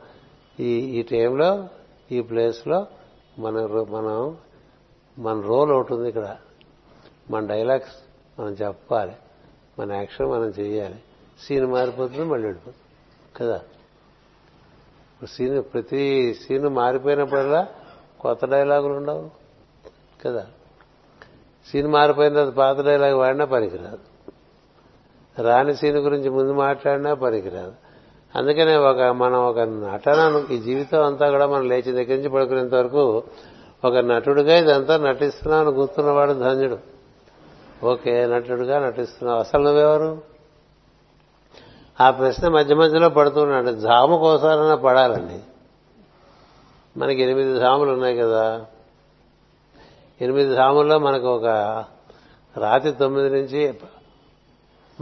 ఈ ఈ టైంలో ఈ ప్లేస్లో మన రో- మనం మన రోల్ ఒకటి ఉంది ఇక్కడ. మన డైలాగ్స్ మనం చెప్పాలి. మన యాక్షన్ మనం చేయాలి. సీన్ మారిపోతుంది మళ్ళీ వెళ్ళిపోతుంది కదా? సీన్ ప్రతి సీన్ మారిపోయినప్పుడల్లా కొత్త డైలాగులు ఉండవు. కదా. సీన్ మారిపోయిన తర్వాత పాత డైలాగ్ వాడినా పనికిరాదు. రాని సీన్ గురించి ముందు మాట్లాడినా పనికిరాదు. అందుకనే ఒక మనం ఒక నటనను ఈ జీవితం అంతా కూడా మనం లేచి దగ్గర నుంచి పడుకునేంత వరకు ఒక నటుడిగా ఇదంతా నటిస్తున్నావు గుర్తున్నవాడు ధన్యుడు. ఓకే నటుడుగా నటిస్తున్నావు. అసలు నువ్వెవరు? ఆ ప్రశ్న మధ్య మధ్యలో పడుతున్నాడు. జాము కోసాలన్నా పడాలండి. మనకి ఎనిమిది జాములు ఉన్నాయి కదా. ఎనిమిది జాముల్లో మనకు ఒక రాత్రి తొమ్మిది నుంచి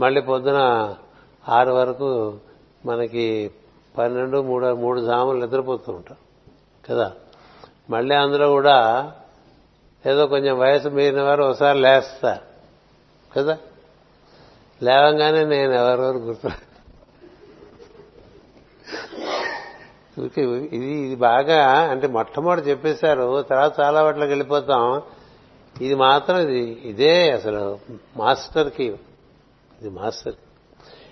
మళ్ళీ పొద్దున ఆరు వరకు మనకి పన్నెండు మూడు మూడు సాములు నిద్రపోతూ ఉంటాం. కదా? మళ్ళీ అందులో కూడా ఏదో కొంచెం వయసు మీరిన వారు ఒకసారి లేస్తారు. కదా? లేవంగానే నేను ఎవరెవరు గుర్తు ఇది ఇది బాగా అంటే మొట్టమొదటి చెప్పేశారు తర్వాత చాలా వాటిలోకి వెళ్ళిపోతాం. ఇది మాత్రం ఇది ఇదే అసలు మాస్టర్కి ఇది మాస్టర్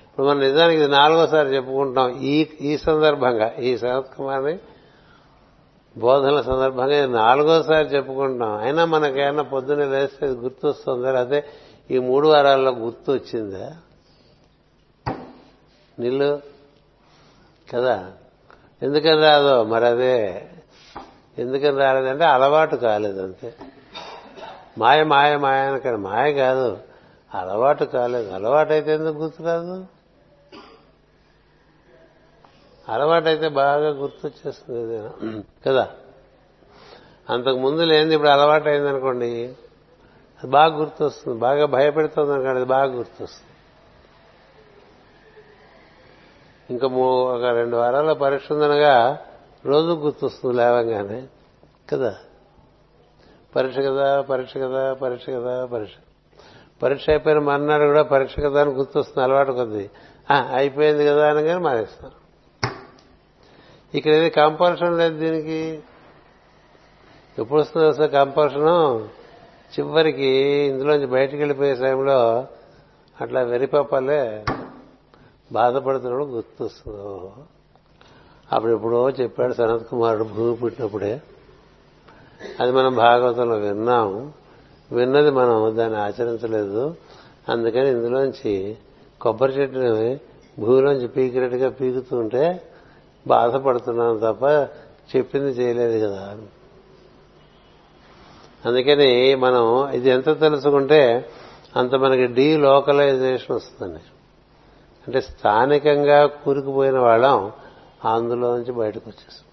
ఇప్పుడు మనం నిజానికి ఇది నాలుగోసారి చెప్పుకుంటాం ఈ ఈ సందర్భంగా ఈ శరత్ కుమార్ని బోధనల సందర్భంగా ఇది నాలుగోసారి చెప్పుకుంటాం అయినా మనకేమన్నా పొద్దున్నే లేస్తే ఇది గుర్తొస్తుందా? అదే ఈ మూడు వారాల్లో గుర్తు వచ్చిందా నిల్లు కదా? ఎందుకని రాదో? మరి అదే. ఎందుకని రాలేదంటే అలవాటు కాలేదు అంతే. మాయ మాయ మాయ అనకండి మాయ కాదు. అలవాటు కాలేదు. అలవాటు అయితే ఎందుకు గుర్తు కాదు అలవాటు అయితే బాగా గుర్తొచ్చేస్తుంది ఏదైనా కదా? అంతకు ముందు లేనిది ఇప్పుడు అలవాటు అయిందనుకోండి అది బాగా గుర్తొస్తుంది. బాగా భయపెడుతుంది అనుకోండి అది బాగా గుర్తొస్తుంది. ఇంకా ఒక రెండు వారాల పరీక్ష ఉందనగా రోజు గుర్తొస్తుంది లేవంగానే. కదా? పరీక్ష కదా పరీక్ష కదా పరీక్ష కదా పరీక్ష. పరీక్ష అయిపోయిన మర్నాడు కూడా పరీక్ష కదా అని గుర్తొస్తుంది అలవాటు కొద్ది. అయిపోయింది కదా అనగానే మానేస్తాను ఇక్కడ ఏది కంపల్షన్ లేదు దీనికి. ఎప్పుడు వస్తుంది అసలు కంపల్షన్ చివరికి ఇందులోంచి బయటికి వెళ్ళిపోయే సమయంలో అట్లా వెరిపాపాలే బాధపడుతున్నాడు గుర్తొస్తుంది. అప్పుడు ఎప్పుడో చెప్పాడు సనత్ కుమారుడు భూమి పుట్టినప్పుడే. అది మనం భాగవతంలో విన్నాం విన్నది మనం దాన్ని ఆచరించలేదు. అందుకని ఇందులోంచి కొబ్బరి చెట్టుని భూమిలోంచి పీకినట్టుగా పీకుతూ ఉంటే బాధపడుతున్నాను తప్ప చెప్పింది చేయలేదు కదా. అందుకని మనం ఇది ఎంత తెలుసుకుంటే అంత మనకి డీ లోకలైజేషన్ వస్తుంది అంటే స్థానికంగా కూరుకుపోయిన వాళ్ళం అందులో నుంచి బయటకు వచ్చేస్తాం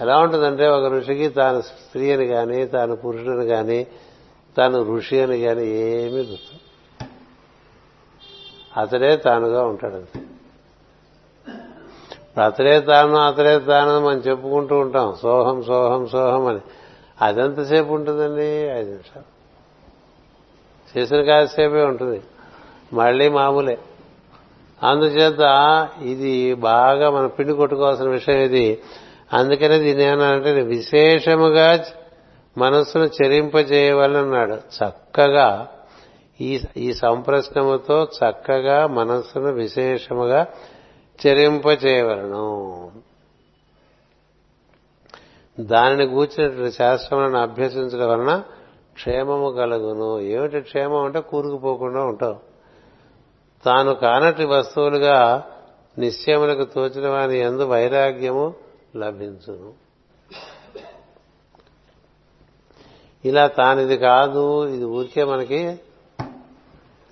ఎలా ఉంటుందంటే ఒక ఋషికి తాను స్త్రీ అని కానీ తాను పురుషుడని కానీ తాను ఋషి అని కానీ ఏమీ గుర్తు. అతడే తానుగా ఉంటాడంతే అతడే తాను అతడే తాను మనం చెప్పుకుంటూ ఉంటాం. సోహం సోహం సోహం అని. అదెంతసేపు ఉంటుందండి? ఐదు నిమిషాలు. చేసిన కాసేపే ఉంటుంది. మళ్ళీ మామూలే. అందుచేత ఇది బాగా మనం పిండి కొట్టుకోవాల్సిన విషయం ఇది. అందుకనే దీని ఏమన్నానంటే విశేషముగా మనస్సును చెరింపజేయవలన్నాడు చక్కగా ఈ ఈ సంప్రశ్నముతో చక్కగా మనస్సును విశేషముగా చెరింపచేయవలను దానిని కూర్చున్నటువంటి శాస్త్రములను అభ్యసించడం వలన క్షేమము కలుగును. ఏమిటి క్షేమం అంటే కూరుకుపోకుండా ఉంటావు. తాను కానటి వస్తువులుగా నిశ్చయములకు తోచిన వాని ఎందు వైరాగ్యము లభించును. ఇలా తానిది కాదు ఇది ఊరికే మనకి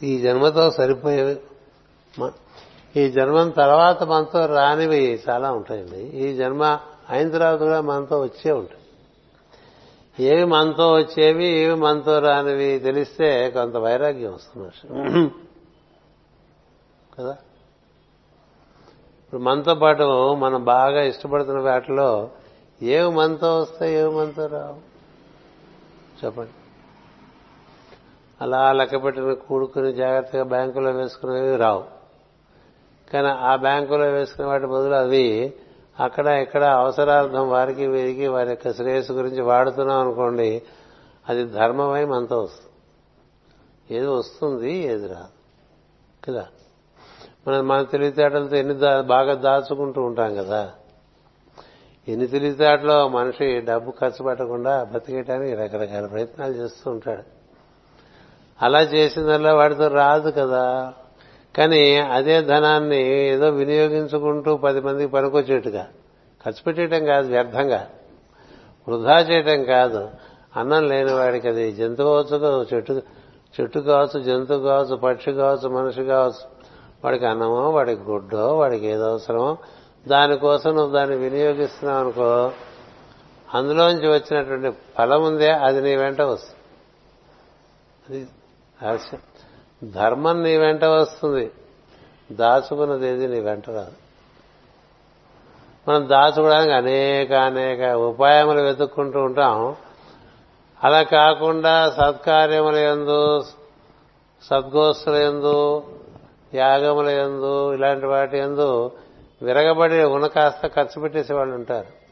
ఈ జన్మతో సరిపోయేవి. ఈ జన్మం తర్వాత మనతో రానివి చాలా ఉంటాయండి. ఈ జన్మ అయిన తర్వాత కూడా మనతో వచ్చే ఉంటాయి. ఏవి మనతో వచ్చేవి ఏవి మనతో రానివి తెలిస్తే కొంత వైరాగ్యం వస్తుంది. కదా? ఇప్పుడు మనతో పాటు మనం బాగా ఇష్టపడుతున్న వాటిలో ఏవి మనతో వస్తాయి ఏవి మనతో రావు? చెప్పండి. అలా లెక్క పెట్టిన కూడుకుని జాగ్రత్తగా బ్యాంకులో వేసుకునేవి రావు. కానీ ఆ బ్యాంకులో వేసుకునే వాటి బదులు అవి అక్కడ ఇక్కడ అవసరార్థం వారికి వీరికి వారి యొక్క శ్రేయస్సు గురించి వాడుతున్నాం అనుకోండి అది ధర్మమై మనతో వస్తుంది. ఏది వస్తుంది ఏది రాదు. కదా? మనం మన తెలివితేటలతో ఎన్ని దా- బాగా దాచుకుంటూ ఉంటాం కదా. ఎన్ని తెలివితేటలో మనిషి డబ్బు ఖర్చు పెట్టకుండా బతికేయడానికి రకరకాల ప్రయత్నాలు చేస్తూ ఉంటాడు. అలా చేసిందల్లా వాడితో రాదు కదా. కానీ అదే ధనాన్ని ఏదో వినియోగించుకుంటూ పది మందికి పనికొచ్చేట్టుగా. ఖర్చు పెట్టేయటం కాదు వ్యర్థంగా. వృధా చేయటం కాదు. అన్నం లేని వాడికి అది జంతువు కావచ్చు చెట్టు చెట్టు కావచ్చు జంతువు కావచ్చు పక్షి కావచ్చు మనిషి కావచ్చు వాడికి అన్నమో వాడికి గుడ్డో వాడికి ఏదో అవసరమో దానికోసం నువ్వు దాన్ని వినియోగిస్తున్నావు అనుకో అందులోంచి వచ్చినటువంటి ఫలం ఉందే అది నీ వెంట వస్తుంది. అది రహస్యం ధర్మం నీ వెంట వస్తుంది. దాచుకున్నది ఏది నీ వెంట రాదు. మనం దాచుకోవడానికి అనేక అనేక ఉపాయములు వెతుక్కుంటూ ఉంటాం. అలా కాకుండా సత్కార్యముల యందు సద్గోస్తుల ఎందు యాగముల యందు ఇలాంటి వాటి యందు విరగబడి ఉన్న కాస్త ఖర్చు పెట్టేసే వాళ్ళు ఉంటారు.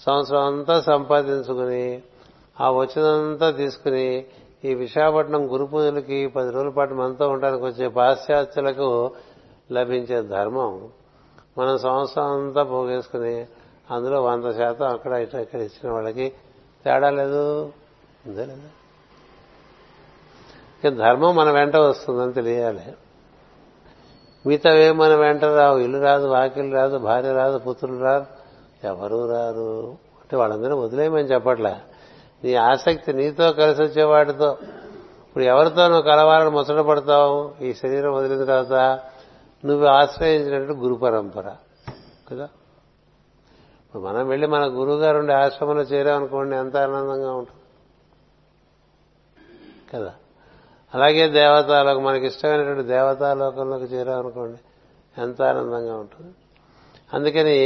సంవత్సరం అంతా సంపాదించుకుని ఆ వచ్చినంతా తీసుకుని ఈ విశాఖపట్నం గురు పూజలకి పది రోజుల పాటు మనతో ఉండడానికి వచ్చే పాశ్చాత్యులకు లభించే ధర్మం. మనం సంవత్సరం అంతా పోగేసుకుని అందులో వంద శాతం అక్కడ ఇటు ఇక్కడ ఇచ్చిన వాళ్ళకి తేడా లేదు. ఉందా లేదా? ధర్మం మన వెంట వస్తుందని తెలియాలి. మిగతావే మన వెంట రావు? ఇల్లు రాదు వాకిలు రాదు భార్య రాదు పుత్రులు రాదు ఎవరు రారు. అంటే వాళ్ళందరూ వదిలేయమని చెప్పట్లే. నీ ఆసక్తి నీతో కలిసి వచ్చే వాటితో ఇప్పుడు ఎవరితో నువ్వు కలవాలని ముసట పడతావు? ఈ శరీరం వదిలిన తర్వాత నువ్వు ఆశ్రయించినట్టు గురు పరంపర. కదా? ఇప్పుడు మనం వెళ్ళి మన గురువు గారు ఉండే ఆశ్రమంలో చేరామనుకోండి ఎంత ఆనందంగా ఉంటుంది. కదా? అలాగే దేవతాలోకం మనకి ఇష్టమైనటువంటి దేవతాలోకంలోకి చేరామనుకోండి ఎంత ఆనందంగా ఉంటుంది. అందుకని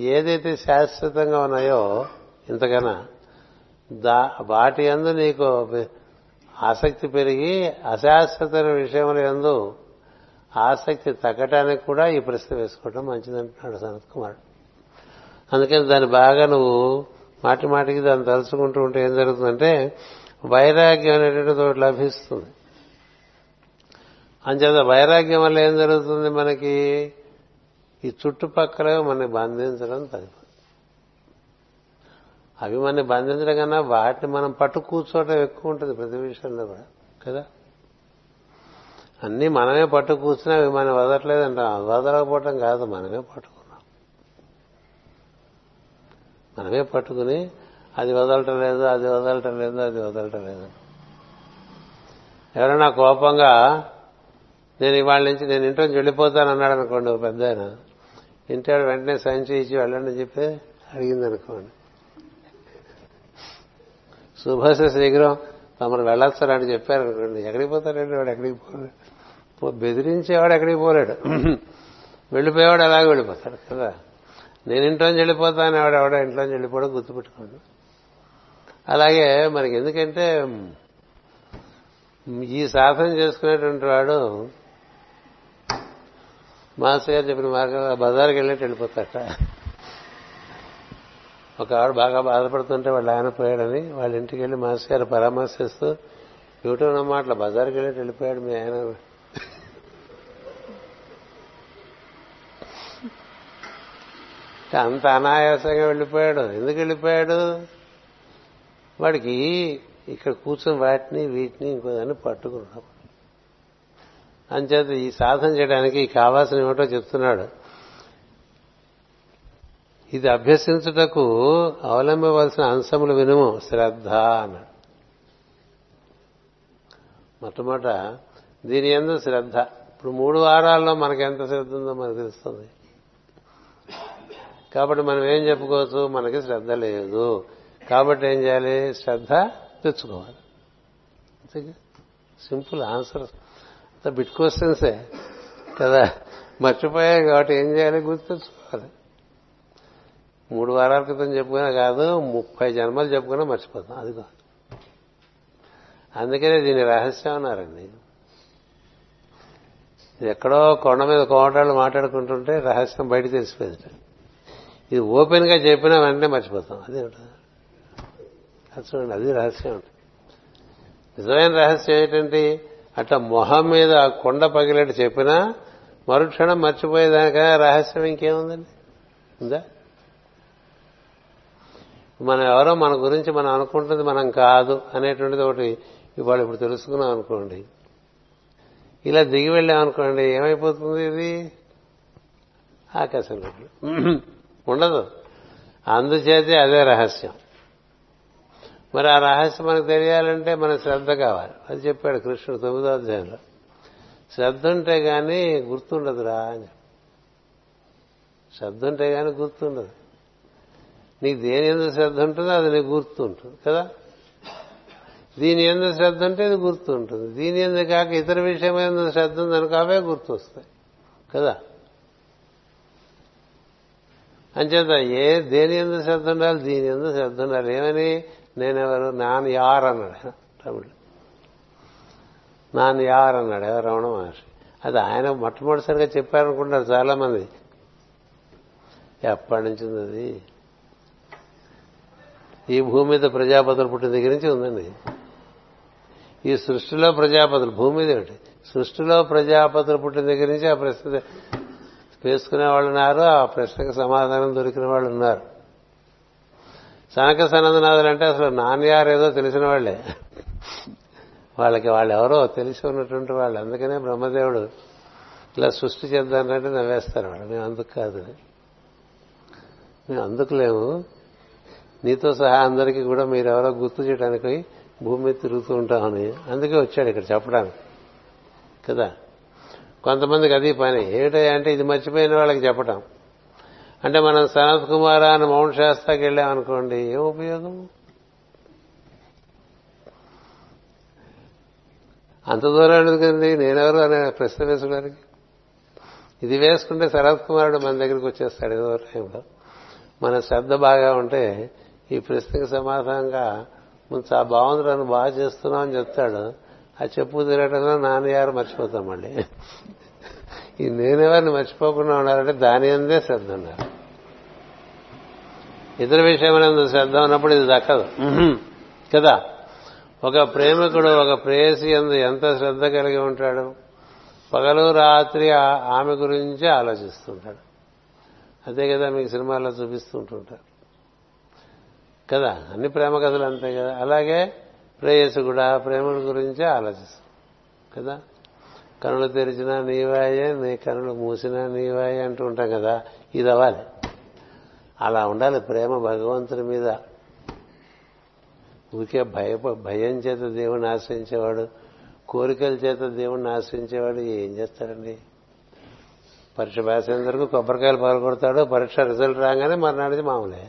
ఏదైతే శాశ్వతంగా ఉన్నాయో ఇంతకన్నా దా వాటి ఎందు నీకు ఆసక్తి పెరిగి అశాశ్వతమైన విషయముల ఎందు ఆసక్తి తగ్గటానికి కూడా ఈ ప్రశ్న వేసుకోవడం మంచిదంటున్నాడు సనత్ కుమారుడు అందుకని దాన్ని బాగా నువ్వు మాటి మాటికి దాన్ని తలుచుకుంటూ ఉంటే ఏం జరుగుతుందంటే వైరాగ్యం అనేటువంటి ఒకటి లభిస్తుంది. అంచేత వైరాగ్యం వల్ల ఏం జరుగుతుంది మనకి? ఈ చుట్టుపక్కల మనని బంధించడం తగ్గిపోతుంది అవి మనని బంధించడం కన్నా వాటిని మనం పట్టు కూర్చోవటం ఎక్కువ ఉంటుంది ప్రతి విషయంలో కూడా కదా? అన్నీ మనమే పట్టు కూర్చున్నా అవి మనం వదలట్లేదంటాం వదలకపోవటం కాదు మనమే పట్టుకున్నాం. మనమే పట్టుకుని అది వదలటం లేదు అది వదలటం లేదు అది వదలటం లేదు. ఎవరైనా కోపంగా నేను ఇవాళ నుంచి నేను ఇంట్లో నుంచి వెళ్ళిపోతాను అన్నాడు అనుకోండి ఒక పెద్ద ఆయన. ఇంటాడు వెంటనే సంచి ఇచ్చి వెళ్ళండి అని చెప్పి అడిగింది అనుకోండి. సుభాష శీఘ్రం తమరు అని చెప్పారు అనుకోండి. ఎక్కడికి పోతారండి వాడు? ఎక్కడికి పోలేడు బెదిరించేవాడు ఎక్కడికి పోలేడు. వెళ్ళిపోయేవాడు అలాగే వెళ్ళిపోతాడు కదా. నేను ఇంట్లోంచి వెళ్ళిపోతాను ఆవిడ ఎవడ ఇంట్లోంచి వెళ్ళిపోవడం గుర్తుపెట్టుకోండి. అలాగే మనకి ఎందుకంటే ఈ సాధన చేసుకునేటువంటి వాడు మాస్టర్ గారు చెప్పిన మార్గం బజార్కి వెళ్ళేట్టు వెళ్ళిపోతాట. ఒక ఆవిడ బాగా బాధపడుతుంటే వాళ్ళు ఆయన పోయాడని వాళ్ళ ఇంటికి వెళ్ళి మాస్టర్ గారు పరామర్శిస్తూ యూట్యూబ్ నమ్మ అట్లా బజార్కి వెళ్ళేట్టు వెళ్ళిపోయాడు మీ ఆయన. అంత అనాయాసంగా వెళ్ళిపోయాడు. ఎందుకు వెళ్ళిపోయాడు? వాడికి ఇక్కడ కూర్చొని వాటిని వీటిని ఇంకో దాన్ని పట్టుకున్నాడు అంచేత ఈ సాధన చేయడానికి కావాల్సిన ఏమిటో చెప్తున్నాడు. ఇది అభ్యసించుటకు అవలంబవలసిన అంశములు వినుము. శ్రద్ధ అన్నాడు. మొట్టమొదట దీని ఎందు శ్రద్ధ. ఇప్పుడు మూడు వారాల్లో మనకు ఎంత శ్రద్ధ ఉందో మనకు తెలుస్తుంది. కాబట్టి మనం ఏం చెప్పుకోవచ్చు? మనకి శ్రద్ధ లేదు. కాబట్టి ఏం చేయాలి? శ్రద్ధ తెచ్చుకోవాలి. Simple answer. బిట్ క్వశ్చన్సే కదా? మర్చిపోయాయి కాబట్టి ఏం చేయాలి గుర్తు తెచ్చుకోవాలి మూడు వారాల క్రితం చెప్పుకున్నా కాదు ముప్పై జన్మలు చెప్పుకున్నా మర్చిపోతాం. అదిగో అందుకనే దీని రహస్యం అన్నారండి. ఎక్కడో కొండ మీద కోటాళ్ళు మాట్లాడుకుంటుంటే రహస్యం బయట తెలిసిపోయింది. ఇది ఓపెన్గా చెప్పినా వెంటనే మర్చిపోతాం. అదే అది చూడండి అది రహస్యం. ఉంటుంది నిజమైన రహస్యం ఏంటంటే అట్లా మొహం మీద ఆ కొండ పగిలేట్టు చెప్పినా మరుక్షణం మర్చిపోయేదానికైనా రహస్యం ఇంకేముందండి? ఉందా? మనం ఎవరో మన గురించి మనం అనుకుంటుంది మనం కాదు అనేటువంటిది ఒకటి ఇవాళ ఇప్పుడు తెలుసుకున్నాం అనుకోండి. ఇలా దిగి వెళ్ళామనుకోండి ఏమైపోతుంది ఇది? ఆకాశంలో ఉండదు. అందుచేతే అదే రహస్యం. మరి ఆ రహస్యం మనకు తెలియాలంటే మన శ్రద్ధ కావాలి. అది చెప్పాడు కృష్ణుడు తొమ్మిదో అధ్యాయంలో. శ్రద్ధ ఉంటే గాని గుర్తుండదురా అని శ్రద్ధ ఉంటే గాని గుర్తుండదు. నీకు దేని ఎందుకు శ్రద్ధ ఉంటుందో అది నీకు గుర్తుంటుంది కదా? దీని ఎందుకు శ్రద్ధ ఉంటే అది గుర్తుంటుంది. దీని ఎందుకు కాక ఇతర విషయం ఎందుకు శ్రద్ధ ఉందనుకో అవే గుర్తొస్తాయి కదా? అంచేత ఏ దేని ఎందుకు శ్రద్ధ ఉండాలి దీని ఎందుకు శ్రద్ధ ఉండాలి. ఏమని? నేనెవరు? నాన్ యార్ అన్నాడు తమిళ్. నాన్ యార్ అన్నాడు ఎవరు రమణ మహర్షి. అది ఆయన మొట్టమొదటిసారిగా చెప్పారనుకుంటారు చాలా మంది ఎప్పటి నుంచి ఉంది అది ఈ భూమి మీద ప్రజాపతులు పుట్టిన దగ్గర నుంచి ఉందండి. ఈ సృష్టిలో ప్రజాపతులు భూమి మీద ఏమిటి సృష్టిలో ప్రజాపతులు పుట్టిన దగ్గర నుంచి ఆ ప్రశ్న వేసుకునే వాళ్ళు ఉన్నారు ఆ ప్రశ్నకు సమాధానం దొరికిన వాళ్ళు ఉన్నారు. సనక సనందనాథులు అంటే అసలు నాన్నయారు ఏదో తెలిసిన వాళ్ళే వాళ్ళకి వాళ్ళు ఎవరో తెలిసి ఉన్నటువంటి వాళ్ళు. అందుకనే బ్రహ్మదేవుడు ఇలా సృష్టి చేద్దానంటే నవ్వేస్తారు వాళ్ళు. మేము అందుకు కాదు. మేము అందుకు లేవు నీతో సహా అందరికీ కూడా మీరెవరో గుర్తు చేయడానికి భూమి మీద తిరుగుతూ ఉంటామని అందుకే వచ్చాడు ఇక్కడ చెప్పడానికి. కదా? కొంతమందికి అది పని. ఏమిటంటే ఇది మర్చిపోయిన వాళ్ళకి చెప్పటం. అంటే మనం సనత్ కుమార్ అని మౌంట్ శాస్త్రాకి వెళ్ళామనుకోండి ఏం ఉపయోగం? అంత దూరం ఎందుకండి నేనెవరు అనే ప్రశ్న వేసుకోవడానికి? ఇది వేసుకుంటే శరత్ కుమారుడు మన దగ్గరికి వచ్చేస్తాడు ఏదో టైంలో మన శ్రద్ధ బాగా ఉంటే ఈ ప్రశ్నకి సమాధానంగా ముందు చాలా బాగుంది నన్ను బాగా చేస్తున్నావు అని చెప్తాడు. ఆ చెప్పు తిరగటంలో నాన్నగారు మర్చిపోతాం మళ్ళీ. ఈ నేనెవరిని మర్చిపోకుండా ఉండాలంటే దాని అందే శ్రద్ధ ఉండాలి. ఇతర విషయమైనందు శ్రద్ధ ఉన్నప్పుడు ఇది దక్కదు. కదా? ఒక ప్రేమికుడు ఒక ప్రేయసి ఎందు ఎంత శ్రద్ధ కలిగి ఉంటాడు? పగలు రాత్రి ఆమె గురించి ఆలోచిస్తుంటాడు. అదే కదా మీకు సినిమాల్లో చూపిస్తుంటుంటారు. కదా? అన్ని ప్రేమ కథలు అంతే కదా? అలాగే ప్రేయసి కూడా ప్రేముడి గురించే ఆలోచిస్తాం కదా? కనులు తెరిచినా నీవాయే నీ కనులు మూసినా నీవాయే అంటూ ఉంటాం కదా ఇది అవ్వాలి. అలా ఉండాలి ప్రేమ భగవంతుని మీద. ఊరికే భయ భయం చేత దేవుణ్ణి ఆశ్రయించేవాడు కోరికల చేత దేవుణ్ణి ఆశ్రయించేవాడు ఏం చేస్తారండి? పరీక్ష వేసేందుకు కొబ్బరికాయలు పాల్గొడతాడు పరీక్ష రిజల్ట్ రాగానే మర్నాడిది మామూలే.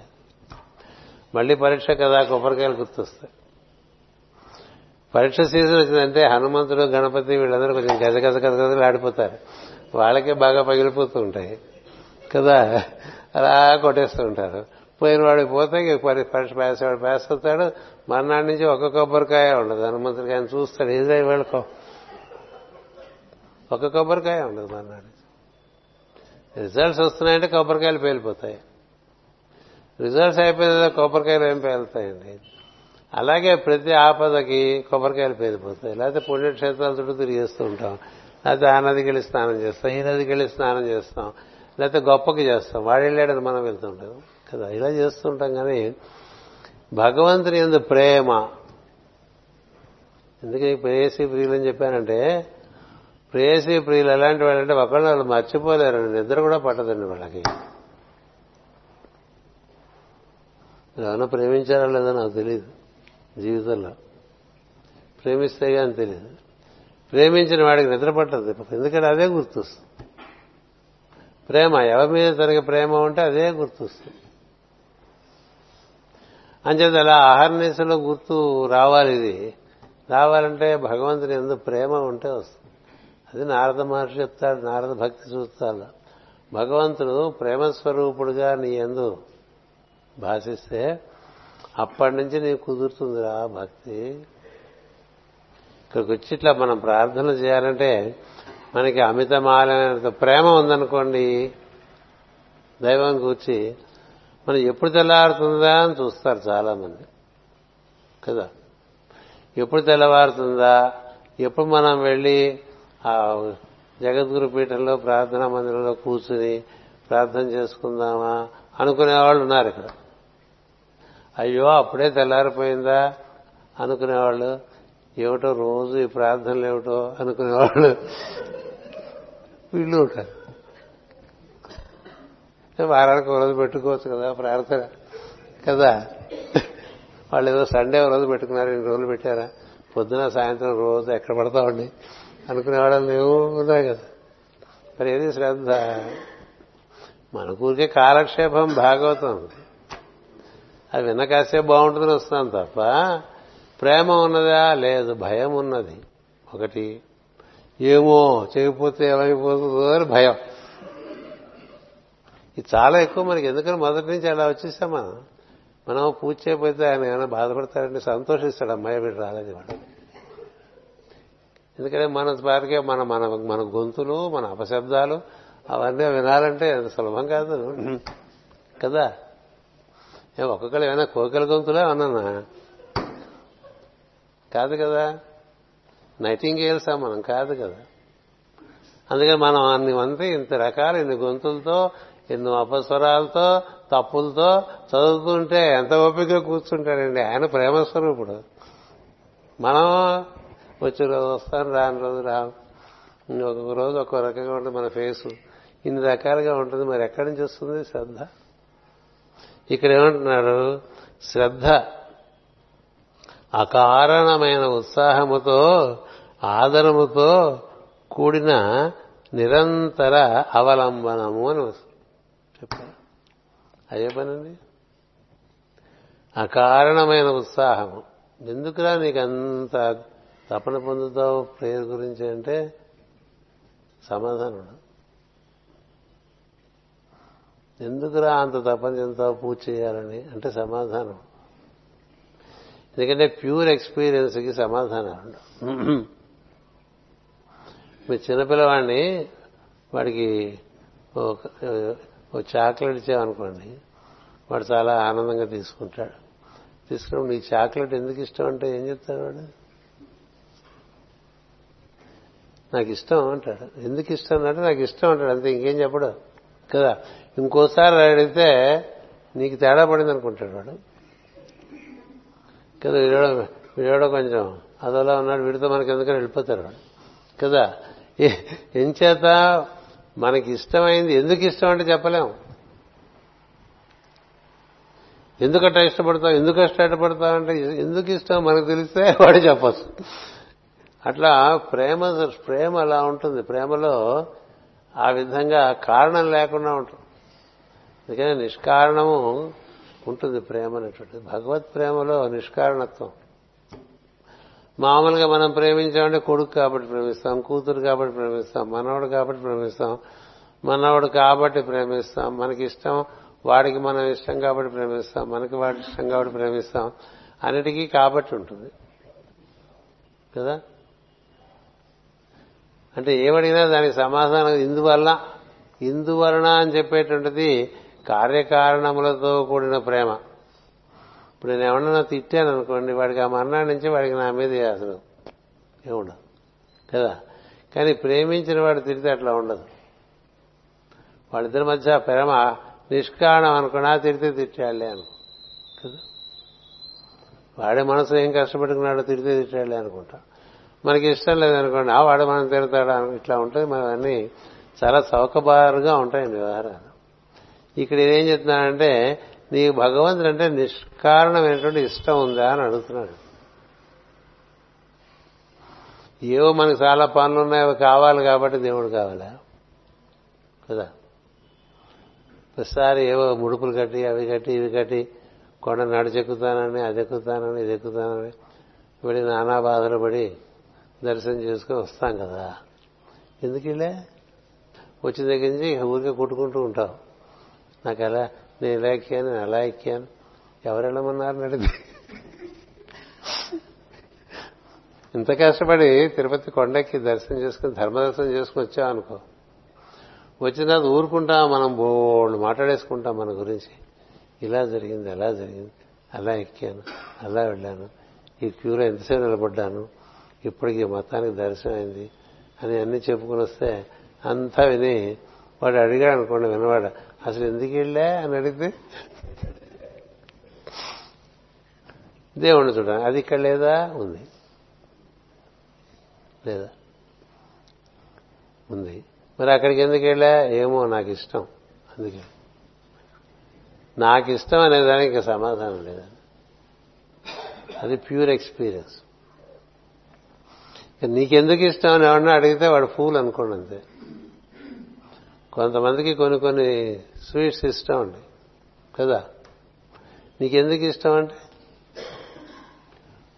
మళ్ళీ పరీక్ష కదా కొబ్బరికాయలు గుర్తొస్తాయి. పరీక్ష సీజన్ వచ్చిందంటే హనుమంతుడు గణపతి వీళ్ళందరూ కొంచెం గజ గజ గజ గజలు ఆడిపోతారు. వాళ్ళకే బాగా పగిలిపోతూ ఉంటాయి. కదా? అలా కొట్టేస్తూ ఉంటారు. పోయిన వాడికి పోతే పరీక్ష పాస్ వాడు పాస్ అవుతాడు. మర్నాడు నుంచి ఒక కొబ్బరికాయ ఉండదు. హనుమంతుడికి ఆయన చూస్తాడు. ఏదో వాళ్ళకో? ఒక కొబ్బరికాయ ఉండదు మర్నాడు రిజల్ట్స్ వస్తున్నాయంటే కొబ్బరికాయలు పేలిపోతాయి. రిజల్ట్స్ అయిపోయిన కొబ్బరికాయలు ఏం పేలుతాయండి? అలాగే ప్రతి ఆపదకి కొబ్బరికాయలు పేరిపోతాయి లేకపోతే పుణ్యక్షేత్రాల చుట్టూ తిరిగేస్తూ ఉంటాం. లేకపోతే ఆ నదికి వెళ్ళి స్నానం చేస్తాం ఈ నదికి వెళ్ళి స్నానం చేస్తాం లేకపోతే గొప్పకి చేస్తాం. వాడు వెళ్ళాడని మనం వెళ్తుంటాం కదా ఇలా చేస్తుంటాం కానీ భగవంతుని ఎందు ప్రేమ ఎందుకని ప్రేయసీ ప్రియులు అని చెప్పానంటే ప్రేయసీ ప్రియులు ఎలాంటి వాళ్ళంటే ఒకళ్ళు వాళ్ళు మర్చిపోలేరండి. నిద్ర కూడా పట్టదండి వాళ్ళకి. ఎవరైనా ప్రేమించారో లేదో నాకు తెలియదు జీవితంలో. ప్రేమిస్తే కానీ తెలియదు. ప్రేమించిన వాడికి నిద్ర పట్టదు ఎందుకంటే అదే గుర్తొస్తుంది. ప్రేమ ఎవరి మీద తనకి ప్రేమ ఉంటే అదే గుర్తొస్తుంది. అంచేత అలా ఆహర్నిశలో గుర్తు రావాలి ఇది. రావాలంటే భగవంతుని ఎందు ప్రేమ ఉంటే వస్తుంది. అది నారద మహర్షి చెప్తాడు నారద భక్తి సూత్రాలు భగవంతుడు ప్రేమస్వరూపుడుగా నీ ఎందు భాషిస్తే అప్పటి నుంచి నీకు కుదురుతుందిరా భక్తి. ఇక్కడికి వచ్చి ఇట్లా మనం ప్రార్థన చేయాలంటే మనకి అమితమాలైనంత ప్రేమ ఉందనుకోండి. దైవం కూర్చి మనం ఎప్పుడు తెల్లారుతుందా అని చూస్తారు చాలా మంది కదా? ఎప్పుడు తెల్లవారుతుందా? ఎప్పుడు మనం వెళ్ళి ఆ జగద్గురు పీఠంలో ప్రార్థనా మందిరంలో కూర్చుని ప్రార్థన చేసుకుందామా అనుకునే వాళ్ళు ఉన్నారు ఇక్కడ. అయ్యో అప్పుడే తెల్లారిపోయిందా? అనుకునేవాళ్ళు. ఏమిటో రోజు ఈ ప్రార్థనలు ఏమిటో అనుకునేవాళ్ళు. వీళ్ళు ఉంటారు. వారానికి ఒక రోజు పెట్టుకోవచ్చు కదా ప్రార్థన. కదా? వాళ్ళు ఏదో సండే ఒక రోజు పెట్టుకున్నారు ఇన్ని రోజులు పెట్టారా? పొద్దున సాయంత్రం రోజు ఎక్కడ పడతామండి? అనుకునేవాళ్ళని మేము ఉన్నాయి కదా? మరి ఏది శ్రద్ధ? మన ఊరికే కాలక్షేపం భాగవతం. అది విన్న కాసేపు బాగుంటుందని వస్తున్నాం తప్ప ప్రేమ ఉన్నదా? లేదు భయం ఉన్నది. ఒకటి ఏమో చేయకపోతే ఏమైపోతుందో అని భయం. ఇది చాలా ఎక్కువ మనకి. ఎందుకని మొదటి నుంచి అలా వచ్చేసాం మనం? మనం పూజ చేయకపోతే ఆయన ఏమైనా బాధపడతారంటే సంతోషిస్తాడు అమ్మాయి వీడు రాలేదు వాడు. ఎందుకంటే మన వారికే మన మన మన గొంతులు మన అపశబ్దాలు అవన్నీ వినాలంటే సులభం కాదు. కదా? ఒక్కొక్కరు ఏమైనా కోకిల గొంతులే అన్నానా? కాదు కదా. నైటింగేల్సా మనం? కాదు కదా. అందుకని మనం అన్ని మంది ఇంత రకాల ఇన్ని గొంతులతో ఎన్నో అపస్వరాలతో తప్పులతో చదువుతుంటే ఎంత ఓపిక కూర్చుంటాడండి ఆయన ప్రేమస్వరూపుడు. మనం వచ్చే రోజు వస్తాను రాని రోజు రా. ఒక్కొక్క రోజు ఒక్కో రకంగా ఉంటుంది మన ఫేసు. ఇన్ని రకాలుగా ఉంటుంది. మరి ఎక్కడి నుంచి వస్తుంది శ్రద్ధ? ఇక్కడ ఏమంటున్నారు? శ్రద్ధ. అకారణమైన ఉత్సాహముతో ఆదరముతో కూడిన నిరంతర అవలంబనము అని చెప్పారు అయ్యే పనండి. అకారణమైన ఉత్సాహము. ఎందుకురా నీకు అంత తపన పొందుతావు? ప్రేయర్ గురించి అంటే సమాధానం ఎందుకురా అంత తపన చెందుతావు? పూజ చేయాలని. అంటే సమాధానం. ఎందుకంటే ప్యూర్ ఎక్స్పీరియన్స్కి సమాధానం మీ చిన్నపిల్లవాడిని వాడికి ఒక చాక్లెట్ ఇచ్చామనుకోండి వాడు చాలా ఆనందంగా తీసుకుంటాడు. తీసుకున్నప్పుడు నీ చాక్లెట్ ఎందుకు ఇష్టం? అంటే ఏం చెప్తాడు వాడు? నాకు ఇష్టం అంటాడు. ఎందుకు ఇష్టం? అంటే నాకు ఇష్టం అంటాడు. అంతే ఇంకేం చెప్పడు. కదా? ఇంకోసారి అడిగితే నీకు తేడా పడింది అనుకుంటాడు వాడు. కదా వీడో వీడో కొంచెం అదోలా ఉన్నాడు వీడితో మనకి ఎందుకని వెళ్ళిపోతారు వాడు. కదా? ఎంచేత మనకి ఇష్టమైంది ఎందుకు ఇష్టం అంటే చెప్పలేము ఎందుకట్ట ఇష్టపడతావు ఎందుకు ఇష్టపడతావు అంటే ఎందుకు ఇష్టం మనకు తెలిస్తే వాడు చెప్పచ్చు. అట్లా ప్రేమ ప్రేమ అలా ఉంటుంది. ప్రేమలో ఆ విధంగా కారణం లేకుండా ఉంటుంది. అందుకని నిష్కారణము ఉంటుంది ప్రేమ అనేటువంటిది. భగవత్ ప్రేమలో నిష్కారణత్వం. మామూలుగా మనం ప్రేమించామంటే కొడుకు కాబట్టి ప్రేమిస్తాం కూతురు కాబట్టి ప్రేమిస్తాం మనవడు కాబట్టి ప్రేమిస్తాం మనవడు కాబట్టి ప్రేమిస్తాం మనకి ఇష్టం వాడికి మనం ఇష్టం కాబట్టి ప్రేమిస్తాం మనకి వాడి ఇష్టం కాబట్టి ప్రేమిస్తాం అన్నిటికీ కాబట్టి ఉంటుంది. కదా? అంటే ఏమడిగినా దానికి సమాధానం ఇందువల్ల ఇందువలన అని చెప్పేటువంటిది కార్యకారణములతో కూడిన ప్రేమ. ఇప్పుడు నేను ఎవరన్నా తిట్టాను అనుకోండి వాడికి ఆ మర్నాడు నుంచి వాడికి నా మీద అసలు ఏముండదు. కదా? కానీ ప్రేమించిన వాడు తిడితే అట్లా ఉండదు. వాళ్ళిద్దరి మధ్య ప్రేమ నిష్కారణం అనుకున్నా తిడితే తిట్టాడులే అనుకో. కదా? వాడే మనసు ఏం కష్టపెట్టుకున్నాడో తిడితే తిట్టాడులే అనుకుంటా. మనకి ఇష్టం లేదనుకోండి ఆ వాడు మనం తిడతాడు? ఇట్లా ఉంటాయి మనవన్నీ చాలా చౌకబారుగా ఉంటాయండి వ్యవహారాలు. ఇక్కడ ఏం చెప్తున్నానంటే నీకు భగవంతుడు అంటే నిష్కారణమైనటువంటి ఇష్టం ఉందా అని అడుగుతున్నాడు. ఏవో మనకు చాలా పనులు ఉన్నాయి అవి కావాలి కాబట్టి దేవుడు కావాలా? కదా? ప్రతిసారి ఏవో ముడుపులు కట్టి అవి కట్టి ఇవి కట్టి కొండ నడిచెక్కుతానని అది ఎక్కుతానని ఇది ఎక్కుతానని పడి నానా బాధలు పడి దర్శనం చేసుకుని వస్తాం కదా. ఎందుకు వెళ్ళే వచ్చిన దగ్గర నుంచి ఊరికే కొట్టుకుంటూ ఉంటావు నాకు ఎలా నేను ఇలా ఎక్కాను నేను అలా ఎక్కాను ఎవరు వెళ్ళమన్నారు అడిగి ఇంత కష్టపడి తిరుపతి కొండకి దర్శనం చేసుకుని ధర్మదర్శనం చేసుకుని వచ్చావు అనుకో. వచ్చిన తర్వాత ఊరుకుంటాం మనం బోళ్ళు మాట్లాడేసుకుంటాం మన గురించి. ఇలా జరిగింది అలా జరిగింది. అలా ఎక్కాను అలా వెళ్ళాను. ఈ క్యూలో ఎంతసేపు నిలబడ్డాను? ఇప్పటికి మతానికి దర్శనం అయింది అని అన్ని చెప్పుకుని వస్తే అంతా విని వాడు అడిగాడు అనుకోండి వినవాడు. అసలు ఎందుకు వెళ్ళా అని అడిగితే దేవుణ్ణి చూడండి అది ఇక్కడ లేదా? ఉంది. లేదా? ఉంది. మరి అక్కడికి ఎందుకు వెళ్ళా? ఏమో నాకు ఇష్టం. అందుకే. నాకు ఇష్టం అనే దానికి సమాధానం లేదండి అది ప్యూర్ ఎక్స్పీరియన్స్. నీకెందుకు ఇష్టం అని ఎవరన్నా అడిగితే వాడు ఫూల్ అనుకోండి అంతే. కొంతమందికి కొన్ని కొన్ని స్వీట్స్ ఇష్టం అండి. కదా? నీకెందుకు ఇష్టం అంటే?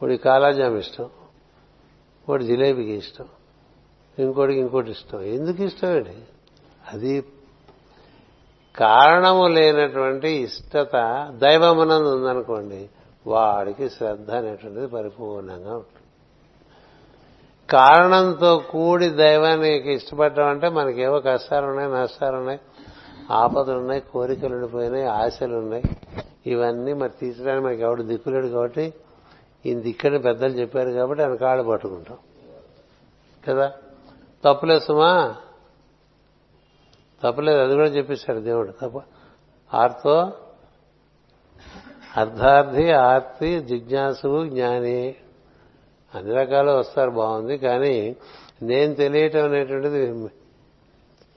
ఒకటి కాలాజామ్ ఇష్టం ఒకటి జిలేబీకి ఇష్టం ఇంకోటికి ఇంకోటి ఇష్టం. ఎందుకు ఇష్టం అండి? అది కారణము లేనటువంటి ఇష్టత దైవమునందు ఉందనుకోండి వాడికి శ్రద్ధ అనేటువంటిది పరిపూర్ణంగా ఉంటుంది. కారణంతో కూడి దైవానికి ఇష్టపడటం అంటే మనకేవో కష్టాలు ఉన్నాయి నష్టాలు ఉన్నాయి ఆపదలు ఉన్నాయి కోరికలు ఉండిపోయినాయి ఆశలు ఉన్నాయి. ఇవన్నీ మరి తీర్చడానికి మనకి ఎవడు దిక్కులేడు కాబట్టి ఈ దిక్కని పెద్దలు చెప్పారు కాబట్టి ఆయన కాళ్ళు పట్టుకుంటాం. కదా? తప్పులే సుమా. తప్పలేదు అది కూడా చెప్పేశాడు దేవుడు. తప్ప. ఆర్తో? అర్ధార్థి ఆర్తి జిజ్ఞాసు జ్ఞాని. అన్ని రకాలు వస్తారు బాగుంది. కానీ నేను తెలియటం అనేటువంటిది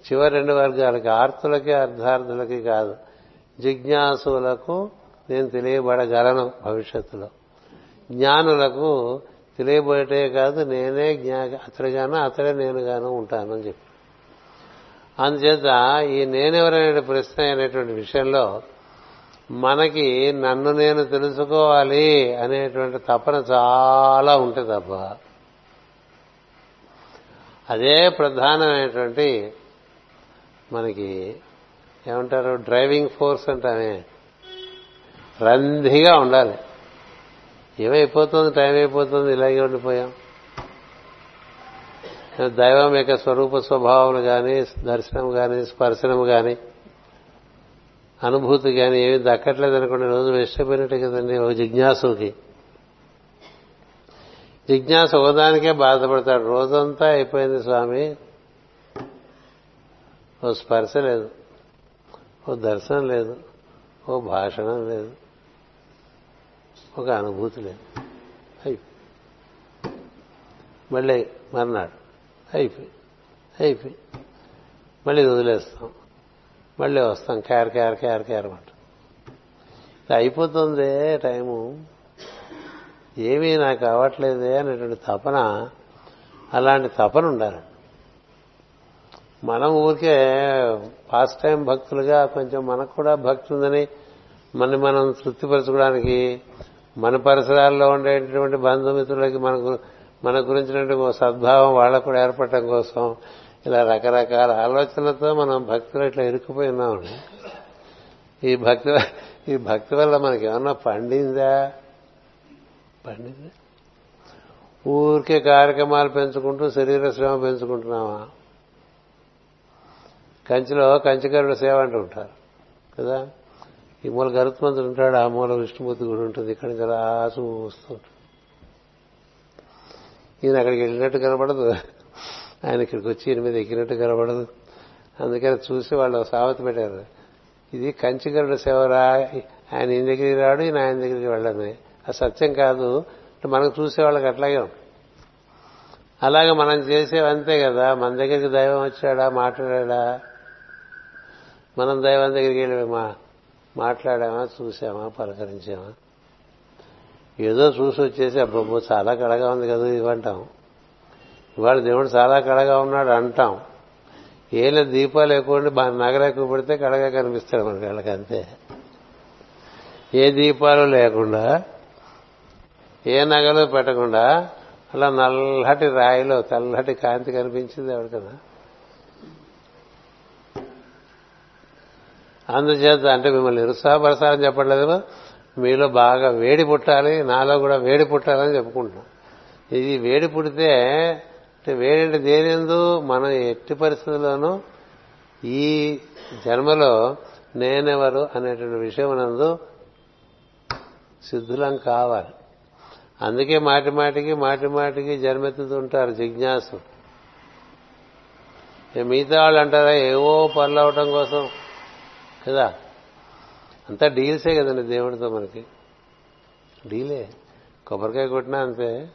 చివరి రెండు వర్గాలకి ఆర్తులకి అర్ధార్థులకి కాదు. జిజ్ఞాసులకు నేను తెలియబడగలను భవిష్యత్తులో. జ్ఞానులకు తెలియబోయేటే కాదు నేనే జ్ఞా అతడిగాను అతడే నేనుగాను ఉంటానని చెప్పి. అందుచేత ఈ నేనెవరనే ప్రశ్న అనేటువంటి విషయంలో మనకి నన్ను నేను తెలుసుకోవాలి అనేటువంటి తపన చాలా ఉంటుంది తప్ప అదే ప్రధానమైనటువంటి మనకి ఏమంటారు? Driving force అంటామే. రంధిగా ఉండాలి. ఏమైపోతుంది? టైం అయిపోతుంది ఇలాగే ఉండిపోయాం. దైవం యొక్క స్వరూప స్వభావం కానీ దర్శనం కానీ స్పర్శనం కానీ అనుభూతి కానీ ఏమి దక్కట్లేదు అనుకోండి రోజు వెస్టపోయినట్టే కదండి ఒక జిజ్ఞాసుకి. జిజ్ఞాస ఒకదానికే బాధపడతాడు. రోజంతా అయిపోయింది స్వామి. ఓ స్పర్శ లేదు. ఓ దర్శనం లేదు. ఓ భాషణం లేదు. ఒక అనుభూతి లేదు. అయిపోయి మళ్ళీ మర్నాడు. అయిపోయి అయిపోయి మళ్ళీ వదిలేస్తాం. మళ్ళీ వస్తాం. కేర్ కేర్ కేర్ కేర్ అంట అయిపోతుందే టైము. ఏమీ నాకు అవ్వట్లేదే అనేటువంటి తపన అలాంటి తపన ఉండాలి. మనం ఊరికే పాస్ట్ టైం భక్తులుగా కొంచెం మనకు కూడా భక్తి ఉందని మన మనం తృప్తిపరచుకోవడానికి మన పరిసరాల్లో ఉండేటువంటి బంధుమిత్రులకి మనకు మన గురించినటువంటి సద్భావం వాళ్ళకు కూడా ఏర్పడటం కోసం ఇలా రకరకాల ఆలోచనలతో మనం భక్తులు ఇట్లా ఇరుక్కుపోయి ఉన్నామండి. ఈ భక్తి ఈ భక్తి వల్ల మనకి ఏమన్నా పండిందా? పండిందా? ఊరికే కార్యక్రమాలు పెంచుకుంటూ శరీర శ్రమ పెంచుకుంటున్నామా? కంచిలో కంచికరుడు సేవ అంటూ ఉంటారు కదా? ఈ మూల గరుత్మంతుడు ఉంటాడు ఆ మూల విష్ణుమూర్తి గుడి ఉంటుంది ఇక్కడి నుంచి అలా చూస్తూ ఉంటాడు ఈయన అక్కడికి వెళ్ళినట్టు కనపడదు. ఆయన ఇక్కడికి వచ్చి మీద ఎక్కినట్టు కనబడదు. అందుకని చూసి వాళ్ళు సావతి పెట్టారు. ఇది కంచిగరుడు సేవరా ఆయన ఈయన దగ్గరికి రాడు ఈయన ఆయన దగ్గరికి వెళ్ళడమే. అది సత్యం కాదు. మనకు చూసే వాళ్ళకి అట్లాగే అలాగే మనం చేసేవంతే కదా. మన దగ్గరికి దైవం వచ్చాడా మాట్లాడా మనం దైవం దగ్గరికి వెళ్ళామా? మాట్లాడామా చూసామా పలకరించామా? ఏదో చూసి వచ్చేసి అబ్బబ్బో చాలా కడగా ఉంది కదా ఇవ్వంటాం ఇవాళ దేవుడు చాలా కడగా ఉన్నాడు అంటాం. ఏళ్ళ దీపాలు ఎక్కువ నగలు ఎక్కువ పెడితే కడగా కనిపిస్తాడు మనకి వాళ్ళకి అంతే. ఏ దీపాలు లేకుండా ఏ నగలు పెట్టకుండా అలా నల్లటి రాయిలో తెల్లటి కాంతి కనిపించింది ఎవరికన్నా అందుచేత అంటే మిమ్మల్ని నిరుత్సాహపరచాలని చెప్పట్లేదు మీలో బాగా వేడి పుట్టాలి నాలో కూడా వేడి పుట్టాలని చెప్పుకుంటున్నాం. ఇది వేడి పుడితే అంటే దేనిందు మనం ఎట్టి పరిస్థితుల్లోనూ ఈ జన్మలో నేనెవరు అనేటువంటి విషయం నందు సిద్ధులం కావాలి. అందుకే మాటి మాటికి మాటి మాటికి జన్మెత్తుతుంటారు జిజ్ఞాసు మిగతా వాళ్ళు అంటారా ఏవో పనులు అవటం కోసం కదా? అంతా డీల్సే కదండి దేవుడితో మనకి. డీలే. కొబ్బరికాయ కొట్టినా అంతే.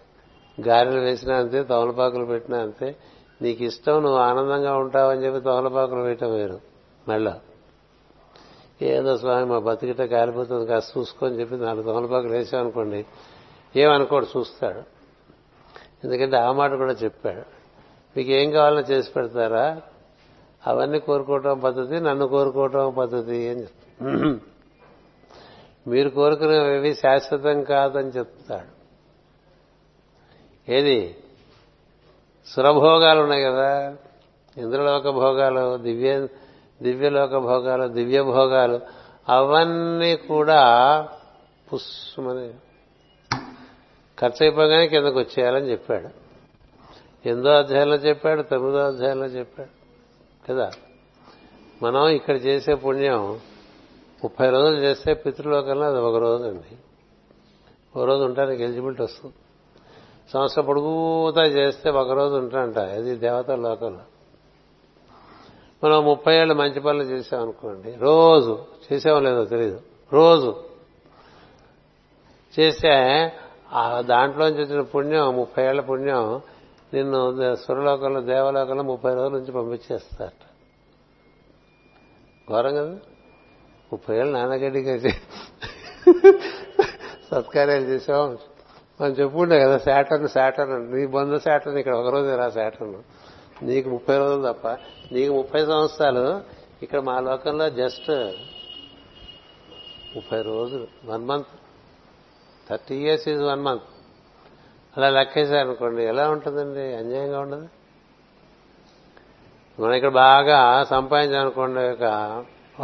గారెలు వేసినా అంతే తమలపాకులు పెట్టినా అంతే. నీకు ఇష్టం నువ్వు ఆనందంగా ఉంటావని చెప్పి తమలపాకులు వేయటం వేరు. మెళ్ళ ఏదో స్వామి మా బతికిట కాలిపోతుంది కాస్త చూసుకొని చెప్పి నాలుగు తమలపాకులు వేసామనుకోండి ఏమనుకోడు చూస్తాడు. ఎందుకంటే ఆ మాట కూడా చెప్పాడు. మీకు ఏం కావాలో చేసి పెడతారా? అవన్నీ కోరుకోవటం పద్ధతి నన్ను కోరుకోవటం పద్ధతి అని చెప్తాడు. మీరు కోరుకునేవి శాశ్వతం కాదని చెప్తాడు. ఏది? సురభోగాలు ఉన్నాయి కదా. ఇంద్రలోక భోగాలు దివ్య దివ్యలోక భోగాలు దివ్య భోగాలు అవన్నీ కూడా పుష్మని ఖర్చు అయిపోగానే కిందకు వచ్చేయాలని చెప్పాడు. ఎనిమిదో అధ్యాయంలో చెప్పాడు తొమ్మిదో అధ్యాయంలో చెప్పాడు. కదా? మనం ఇక్కడ చేసే పుణ్యం ముప్పై రోజులు చేస్తే పితృలోకంలో అది ఒక రోజు అండి ఒక రోజు ఉంటానికి ఎలిజిబిలిటీ వస్తుంది. సంవత్సరం పొడుగుతా చేస్తే ఒక రోజు ఉంటాంట అది దేవత లోకంలో మనం ముప్పై ఏళ్ళు మంచి పనులు చేసామనుకోండి రోజు చేసామో లేదో తెలియదు రోజు చేస్తే ఆ దాంట్లోంచి వచ్చిన పుణ్యం ముప్పై ఏళ్ళ పుణ్యం నిన్ను సురలోకంలో దేవలోకంలో ముప్పై రోజుల నుంచి పంపించేస్తారట. ఘోరం కదా. ముప్పై ఏళ్ళు నాన్నగడ్డిగా సత్కార్యాలు చేసాం. మనం చెప్పుకుంటే కదా శాటర్న్ శాటర్న్. నీ బంధు శాటర్న్ ఇక్కడ ఒకరోజు రా శాటర్న్. నీకు ముప్పై రోజులు తప్ప నీకు ముప్పై సంవత్సరాలు ఇక్కడ మా లోకంలో జస్ట్ ముప్పై రోజులు. One month. Thirty years is one month. అలా లెక్కేశారనుకోండి ఎలా ఉంటుందండి? అన్యాయంగా ఉండదు? మనం ఇక్కడ బాగా సంపాదించాలనుకోండి ఒక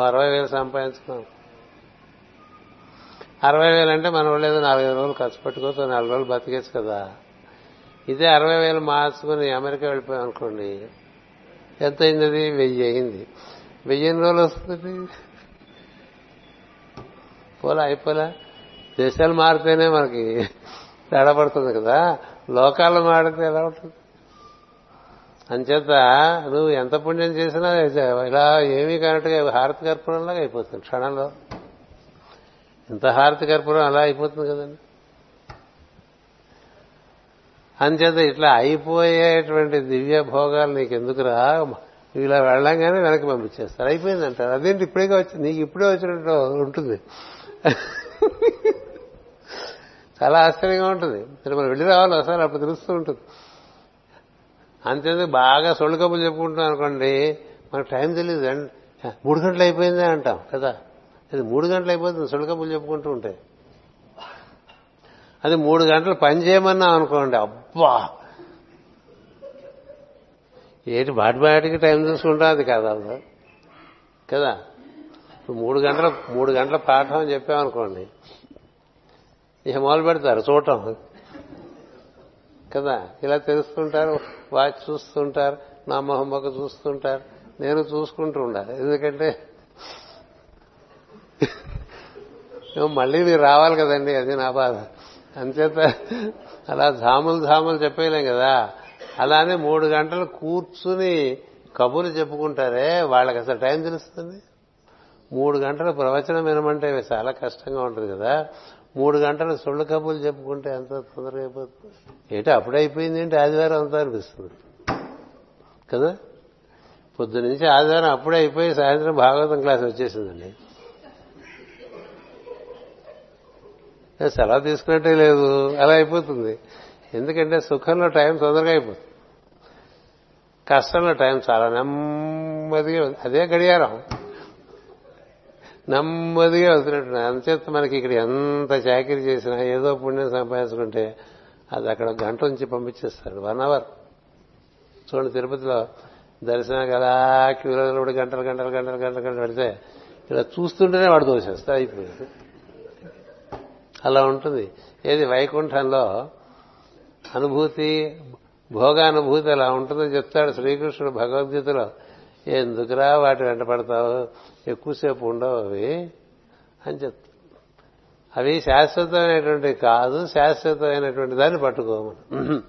అరవై వేలు సంపాదించుకున్నాం. అరవై వేలు అంటే మన వాళ్ళు ఏదో నాలుగైదు రోజులు ఖర్చు పెట్టుకోవచ్చు నాలుగు రోజులు బతికేచ్చు కదా. ఇదే అరవై వేలు మార్చుకుని అమెరికా వెళ్ళిపోయాం అనుకోండి ఎంత అయింది అది వెయ్యి అయింది. వెయ్యి ఎన్ని రోజులు వస్తుంది. పోలా అయిపోలే? దేశాలు మారితేనే మనకి తేడా పడుతుంది కదా. లోకాలు మారితే ఎలా ఉంటుంది? అంచేత నువ్వు ఎంత పుణ్యం చేసినా ఇలా ఏమీ కానట్టుగా హారతి కర్పూరంలాగా అయిపోతుంది క్షణంలో. ఇంత హారతి కర్పూరం అలా అయిపోతుంది కదండి? అంచేత ఇట్లా అయిపోయేటువంటి దివ్య భోగాలు నీకు ఎందుకురా ఇలా వెళ్ళంగానే వెనక్కి పంపించేస్తారు. అయిపోయింది అంటారు అదేంటి ఇప్పుడే వచ్చింది నీకు ఇప్పుడే వచ్చినట్టు ఉంటుంది. చాలా ఆశ్చర్యంగా ఉంటుంది. మనం వెళ్ళి రావాలి ఒకసారి అప్పుడు తెలుస్తూ ఉంటుంది. అంతేందుకు బాగా సొళ్ళు కబులు చెప్పుకుంటున్నాం అనుకోండి మనకు టైం తెలియదు మూడు గంటలు అయిపోయిందే అంటాం కదా. అది మూడు గంటలు అయిపోతుంది సొళ్ళు చెప్పుకుంటూ ఉంటే. అది మూడు గంటలు పని చేయమన్నాం అనుకోండి అబ్బా! ఏంటి బాటి బాటికి టైం చూసుకుంటా అది కదా? కదా? మూడు గంటల మూడు గంటల పాఠం అని చెప్పామనుకోండి ఇక మొదలు పెడతారు చూడటం. కదా? ఇలా తెలుస్తుంటారు వాచ్ చూస్తుంటారు నా మొహమ్మక చూస్తుంటారు నేను చూసుకుంటూ ఉండాలి. ఎందుకంటే మళ్ళీ మీరు రావాలి కదండి అది నా బాధ. అంచేత అలా ధాములు ధాములు చెప్పేయలేం కదా. అలానే మూడు గంటలు కూర్చుని కబుర్లు చెప్పుకుంటారే వాళ్ళకి అసలు టైం తెలుస్తుంది? మూడు గంటల ప్రవచనం వినమంటే చాలా కష్టంగా ఉంటుంది కదా. మూడు గంటలు సొళ్ళు కబుర్లు చెప్పుకుంటే ఎంత తొందరగా అయిపోతుంది? ఏంటి అప్పుడే ఏంటి? ఆదివారం అంతా అనిపిస్తుంది. కదా? పొద్దు నుంచి ఆదివారం అప్పుడే అయిపోయి సాయంత్రం భాగవతం క్లాస్ వచ్చేసిందండి. సెలవు తీసుకున్నట్టే లేదు. అలా అయిపోతుంది. ఎందుకంటే సుఖంలో టైం తొందరగా అయిపోతుంది. కష్టంలో టైం చాలా నెమ్మదిగా అదే గడియారం. నెమ్మదిగా వెళ్తున్నట్టు అంచేత మనకి ఇక్కడ ఎంత చాకరీ చేసినా ఏదో పుణ్యం సంపాదించుకుంటే అది అక్కడ గంట నుంచి పంపించేస్తారు. One hour. చూడండి తిరుపతిలో దర్శనానికి అలా క్యూలో కూడా గంటలు గంటలు గంటలు గంటలు గంటలు పెడితే ఇలా చూస్తుంటేనే వాడు దోషేస్తా అయిపోయింది. అలా ఉంటుంది. ఏది వైకుంఠంలో అనుభూతి భోగానుభూతి అలా ఉంటుందని చెప్తాడు శ్రీకృష్ణుడు భగవద్గీతలో. ఎందుకురా వాటి వెంట పడతావు? ఎక్కువసేపు ఉండవు అవి అని చెప్తా అవి శాశ్వతమైనటువంటి కాదు శాశ్వతమైనటువంటి దాన్ని పట్టుకోమను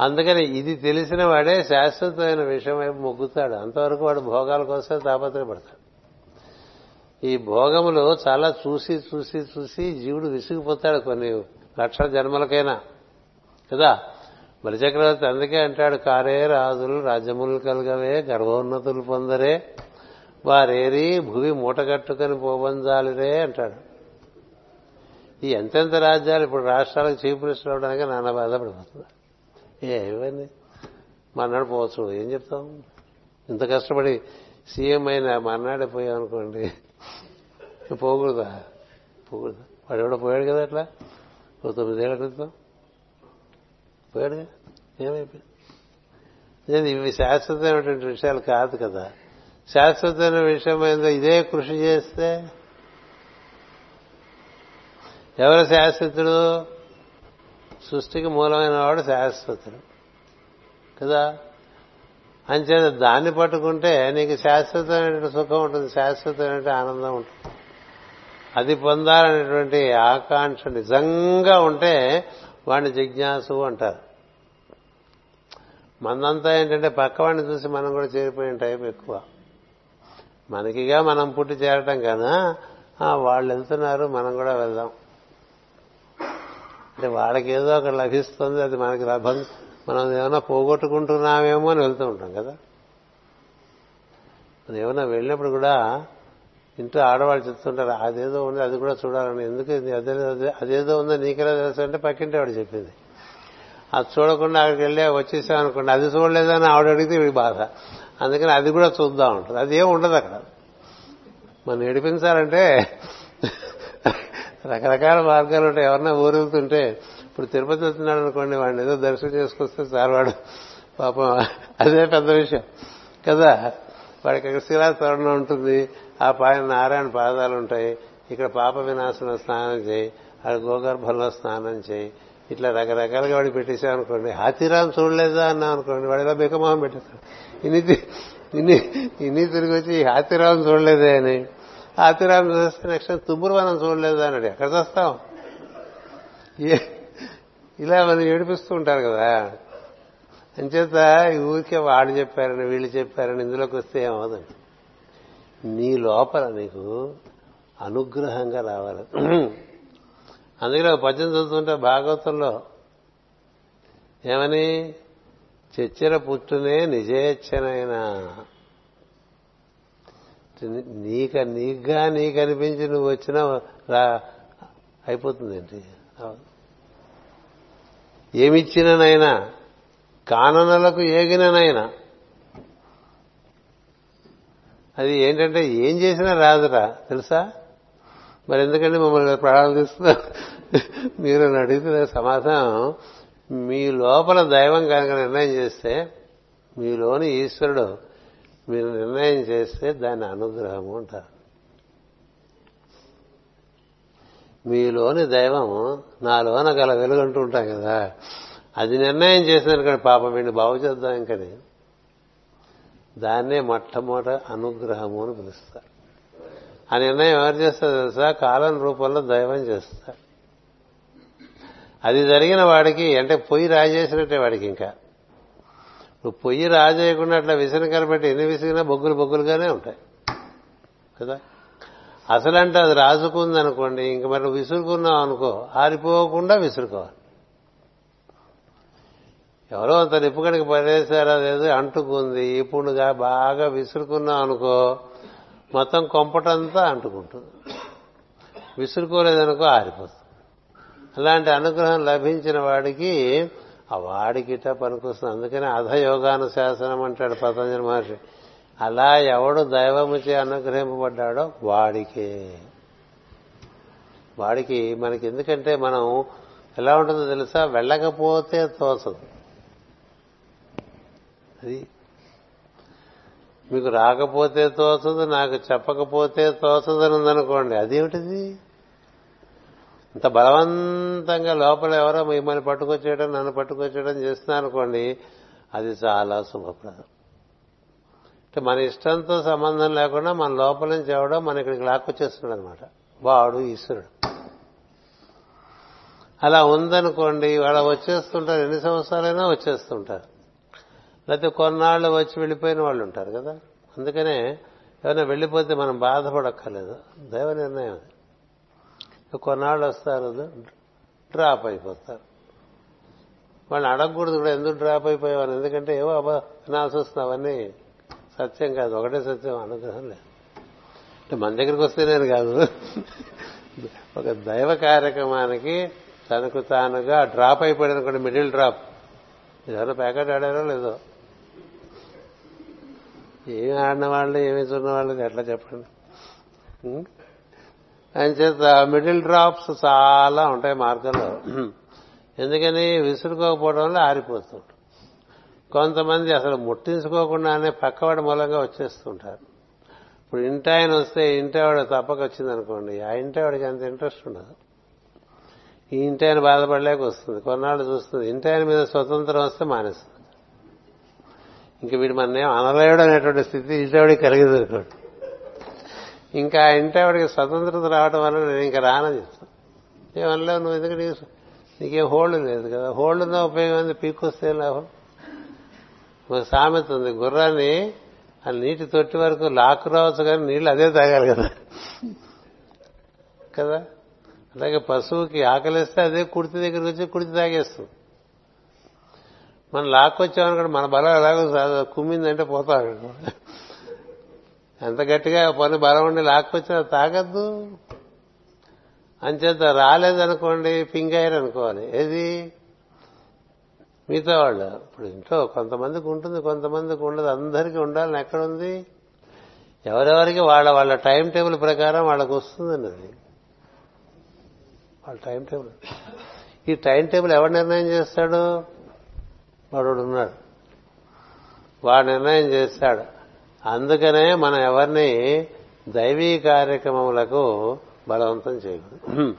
అందుకని ఇది తెలిసిన వాడే శాశ్వతమైన విషయం వైపు మొగ్గుతాడు. అంతవరకు వాడు భోగాల కోసం తాపత్రపడతాడు ఈ భోగములు చాలా చూసి చూసి చూసి జీవుడు విసిగిపోతాడు కొన్ని లక్షల జన్మలకైనా. కదా? బలిచక్రవర్తి అందుకే అంటాడు కారే రాజులు రాజ్యములు కలగవే గర్వోన్నతులు పొందరే వారేరి భూమి మూటగట్టుకొని పోబంజాలిరే అంటాడు. ఈ ఎంతెంత రాజ్యాలు ఇప్పుడు రాష్ట్రాలకు చీఫ్ మినిస్టర్ అవడానికి నాన్న బాధపడిపోతుంది ఏ ఇవన్నీ పోవచ్చు ఏం చెప్తాం? ఇంత కష్టపడి సీఎం అయినా మన్నాడే పోయాం అనుకోండి పోకూడదా? పోకూడదా? వాడు ఎవడో పోయాడు కదా అట్లా? ఓ తొమ్మిదేళ్ళ క్రితం. పోయాడుగా? ఏమైపోయింది? ఇవి శాశ్వతమైనటువంటి విషయాలు కాదు కదా. శాశ్వతమైన విషయమైన ఇదే కృషి చేస్తే? ఎవరు శాశ్వతుడు? సృష్టికి మూలమైన వాడు శాశ్వతుడు. కదా? అంచేత దాన్ని పట్టుకుంటే నీకు శాశ్వతమైన సుఖం ఉంటుంది శాశ్వతమైన ఆనందం ఉంటుంది. అది పొందాలనేటువంటి ఆకాంక్ష నిజంగా ఉంటే వాడిని జిజ్ఞాసు అంటారు. మనంతా ఏంటంటే పక్కవాడిని చూసి మనం కూడా చేరిపోయిన టైం ఎక్కువ. మనకిగా మనం పుట్టి చేరటం కదా వాళ్ళు వెళ్తున్నారు మనం కూడా వెళ్దాం. అంటే వాళ్ళకి ఏదో ఒకటి లభిస్తుంది అది మనకి లభం. మనం ఏమైనా పోగొట్టుకుంటున్నామేమో అని వెళ్తూ ఉంటాం కదా. మనం ఏమైనా వెళ్ళినప్పుడు కూడా ఇంట్లో ఆడవాళ్ళు చెప్తుంటారు అదేదో ఉంది అది కూడా చూడాలని. ఎందుకు అదే అదేదో ఉందో నీకెలా తెలుసు అంటే పక్కింటి ఆవిడ చెప్పింది. అది చూడకుండా అక్కడికి వెళ్ళి వచ్చేసాం అనుకోండి అది చూడలేదని ఆవిడ అడిగితే వీడి బాధ. అందుకని అది కూడా చూద్దాం ఉంటుంది అది ఏం ఉండదు అక్కడ. మనం ఏడిపించాలంటే రకరకాల మార్గాలు ఉంటాయి. ఎవరన్నా ఊరుగుతుంటే ఇప్పుడు తిరుపతి వెళ్తున్నాడు అనుకోండి వాడిని ఏదో దర్శనం చేసుకొస్తే సార్ వాడు పాపం అదే పెద్ద విషయం. కదా? వాడికి అక్కడ శిలా ఉంటుంది. ఆ పైన నారాయణ పాదాలు ఉంటాయి. ఇక్కడ పాప వినాశనం స్నానం చేయి అక్కడ గోగర్భంలో స్నానం చేయి. ఇట్లా రకరకాలుగా వాడికి పెట్టేసాం అనుకోండి. హాతిరామ్ చూడలేదా అన్నాం అనుకోండి. వాడు ఇలా బికమోహం పెట్టేస్తాడు. ఇన్ని ఇన్ని ఇన్ని తిరిగి వచ్చి హాతిరామ్ చూడలేదే అని. హాతిరామ్ చూస్తే నెక్స్ట్ తుమ్మురువనం చూడలేదా అన్నాడు ఎక్కడ చూస్తాం ఇలా మనం ఏడిపిస్తూ ఉంటారు కదా. అంచేత ఈ ఊరికే వాడు చెప్పారని వీళ్ళు చెప్పారని ఇందులోకి వస్తే ఏమవుతుంది నీ లోపల నీకు అనుగ్రహంగా రావాలి. అందుకని పద్యం చదువుతుంటే భాగవతంలో ఏమని? చెచ్చెర పుట్టునే నిజేచ్ఛనైనా. నీక నీకుగా నీకు అనిపించి నువ్వు వచ్చినా రా అయిపోతుంది ఏమిచ్చిననైనా కాననలకు ఏగిననైనా అది ఏంటంటే ఏం చేసినా రాదురా తెలుసా? మరి ఎందుకంటే మిమ్మల్ని ప్రాణాలు మీరు అడిగితే సమాధానం మీ లోపల దైవం కనుక నిర్ణయం చేస్తే మీలోని ఈశ్వరుడు మీరు నిర్ణయం చేస్తే దాన్ని అనుగ్రహము అంటారు. మీలోని దైవం నాలోన గల వెలుగంటూ ఉంటాం కదా. అది నిర్ణయం చేసిన పాపం వీడిని బాగు చేద్దాం ఇంకని. దాన్నే మొట్టమొదట అనుగ్రహము అని పిలుస్తారు. ఆ నిర్ణయం ఎవరు చేస్తారు తెలుసా? కాలం రూపంలో దైవం చేస్తారు. అది జరిగిన వాడికి అంటే పొయ్యి రాజేసినట్టే వాడికి ఇంకా. నువ్వు పొయ్యి రాజేయకుండా అట్లా విసిన కనబెట్టి ఎన్ని విసిగినా బొగ్గులు బొగ్గులుగానే ఉంటాయి. కదా? అసలంటే అది రాజుకుంది అనుకోండి ఇంక మరి నువ్వు విసురుకున్నావు అనుకో ఆరిపోకుండా విసురుకోవాలి. ఎవరో అంత నిప్పుకడికి పడేశారు అదేదో అంటుకుంది. ఇప్పుడుగా బాగా విసురుకున్నాం అనుకో మొత్తం కొంపటంతా అంటుకుంటుంది. విసురుకోలేదనుకో ఆరిపోతుంది. అలాంటి అనుగ్రహం లభించిన వాడికి ఆ వాడికిట పనికొస్తుంది. అందుకని అధయోగానుశాసనం అంటాడు పతంజలి మహర్షి. అలా ఎవడు దైవముచే అనుగ్రహింపబడ్డాడో వాడికే. వాడికి మనకి ఎందుకంటే మనం ఎలా ఉంటుందో తెలుసా? వెళ్ళకపోతే తోచదు. అది. మీకు రాకపోతే తోచదు నాకు చెప్పకపోతే తోచదని ఉందనుకోండి అదేమిటిది? ఇంత బలవంతంగా లోపల ఎవరో మిమ్మల్ని పట్టుకొచ్చేయడం నన్ను పట్టుకొచ్చేయడం చేస్తున్నాను అనుకోండి అది చాలా శుభప్రదం. అంటే మన ఇష్టంతో సంబంధం లేకుండా మన లోపల నుంచి ఎవడో మన ఇక్కడికి లాక్కొచ్చేస్తున్నాడు అనమాట వాడు ఈశ్వరుడు. అలా ఉందనుకోండి వాళ్ళ వచ్చేస్తుంటారు ఎన్ని సంవత్సరాలైనా వచ్చేస్తుంటారు. లేకపోతే కొన్నాళ్ళు వచ్చి వెళ్ళిపోయిన వాళ్ళు ఉంటారు కదా. అందుకనే ఎవరైనా వెళ్ళిపోతే మనం బాధపడక్కర్లేదు. దైవ నిర్ణయం అది. కొన్నాళ్ళు వస్తారు డ్రాప్ అయిపోతారు. వాళ్ళని అడగకూడదు కూడా ఎందుకు డ్రాప్ అయిపోయేవారు ఎందుకంటే ఏవో అబ్బా వినాల్సి వస్తుంది. అవన్నీ సత్యం కాదు. ఒకటే సత్యం అనుగ్రహం లేదు. అంటే మన దగ్గరికి వస్తేనే కాదు. ఒక దైవ కార్యక్రమానికి తనకు తానుగా డ్రాప్ అయిపోయాడు అనుకోండి మిడిల్ డ్రాప్. ఎవరో ప్యాకెట్ ఆడారో లేదో. ఏమి ఆడిన వాళ్ళు ఏమి చూన్న వాళ్ళు ఎట్లా చెప్పండి? అని చేత మిడిల్ డ్రాప్స్ చాలా ఉంటాయి మార్గంలో. ఎందుకని విసురుకోకపోవడం వల్ల ఆరిపోతుంటారు. కొంతమంది అసలు ముట్టించుకోకుండానే పక్కవాడి మూలంగా వచ్చేస్తుంటారు. ఇప్పుడు ఇంటి ఆయన వస్తే ఇంటి ఆవిడ తప్పక వచ్చిందనుకోండి ఆ ఇంటి ఆవిడకి అంత ఇంట్రెస్ట్ ఉండదు. ఈ ఇంటి ఆయన బాధపడలేక వస్తుంది. కొన్నాళ్ళు చూస్తుంది ఇంటి ఆయన మీద స్వతంత్రం వస్తే మానేస్తుంది. ఇంక వీడు మన అనలేడు అనేటువంటి స్థితి ఇంటి కలిగింది అనుకోండి. ఇంకా ఆ స్వతంత్రత రావడం వల్ల నేను ఇంకా రానని చెప్తాను. ఏమనలేవు నువ్వు ఎందుకంటే నీకేం హోల్డ్ లేదు కదా. హోల్డ్ ఉన్న ఉపయోగం ఉంది పీకొస్తే లాభం? ఒక సామెత ఉంది గుర్రాన్ని ఆ నీటి తొట్టి వరకు లాక్కు రావచ్చు కానీ నీళ్ళు అదే తాగాలి కదా. కదా? అలాగే పశువుకి ఆకలిస్తే అదే కుడితి దగ్గరికి వచ్చి కుడితి తాగేస్తుంది. మనం లాక్కొచ్చామనుకోండి మన బలం ఎలాగో కుమ్మిందంటే పోతాం. ఎంత గట్టిగా పని బలం ఉండి లాక్కొచ్చినా తాగద్దు. అంచేత రాలేదనుకోండి పింగాయర్ అనుకోవాలి ఏది? మిగతా వాళ్ళు. ఇప్పుడు ఇంట్లో కొంతమందికి ఉంటుంది కొంతమందికి ఉండదు. అందరికీ ఉండాలని ఎక్కడుంది? ఎవరెవరికి వాళ్ళ వాళ్ళ టైం టేబుల్ ప్రకారం వాళ్ళకు వస్తుందండి అది వాళ్ళ టైం టేబుల్. ఈ టైం టేబుల్ ఎవరు నిర్ణయం చేస్తాడు? వాడు ఉన్నాడు వాడు నిర్ణయం చేస్తాడు. అందుకనే మనం ఎవరిని దైవీ కార్యక్రమములకు బలవంతం చేయకూడదు.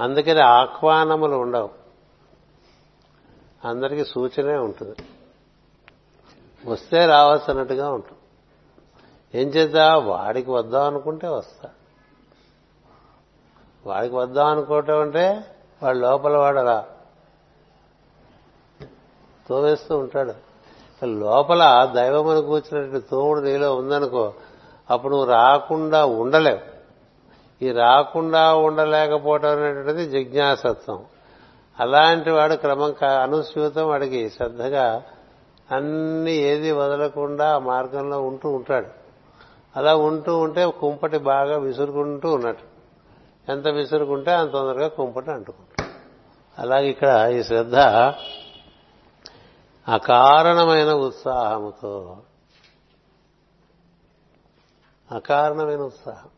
అందుకని ఆహ్వానములు ఉండవు. అందరికీ సూచనే ఉంటుంది. వస్తే రావాల్సినట్టుగా ఉంటుంది. ఏం చేద్దా? వాడికి వద్దాం అనుకుంటే వస్తా. వాడికి వద్దాం అనుకోవటం అంటే వాడు లోపల వాడు రా తోవేస్తూ ఉంటాడు. లోపల దైవమును కూర్చున్నటువంటి తోముడు నీలో ఉందనుకో అప్పుడు నువ్వు రాకుండా ఉండలేవు. ఈ రాకుండా ఉండలేకపోవటం అనేటువంటిది జిజ్ఞాసత్వం. అలాంటి వాడు క్రమం అనుస్యూతం వాడికి శ్రద్ధగా అన్ని ఏది వదలకుండా ఆ మార్గంలో ఉంటూ ఉంటాడు. అలా ఉంటూ ఉంటే కుంపటి బాగా విసురుకుంటూ ఉన్నట్టు. ఎంత విసురుకుంటే అంత తొందరగా కుంపటి అంటుకుంటాడు. అలాగే ఇక్కడ ఈ శ్రద్ధ అకారణమైన ఉత్సాహముతో. అకారణమైన ఉత్సాహం.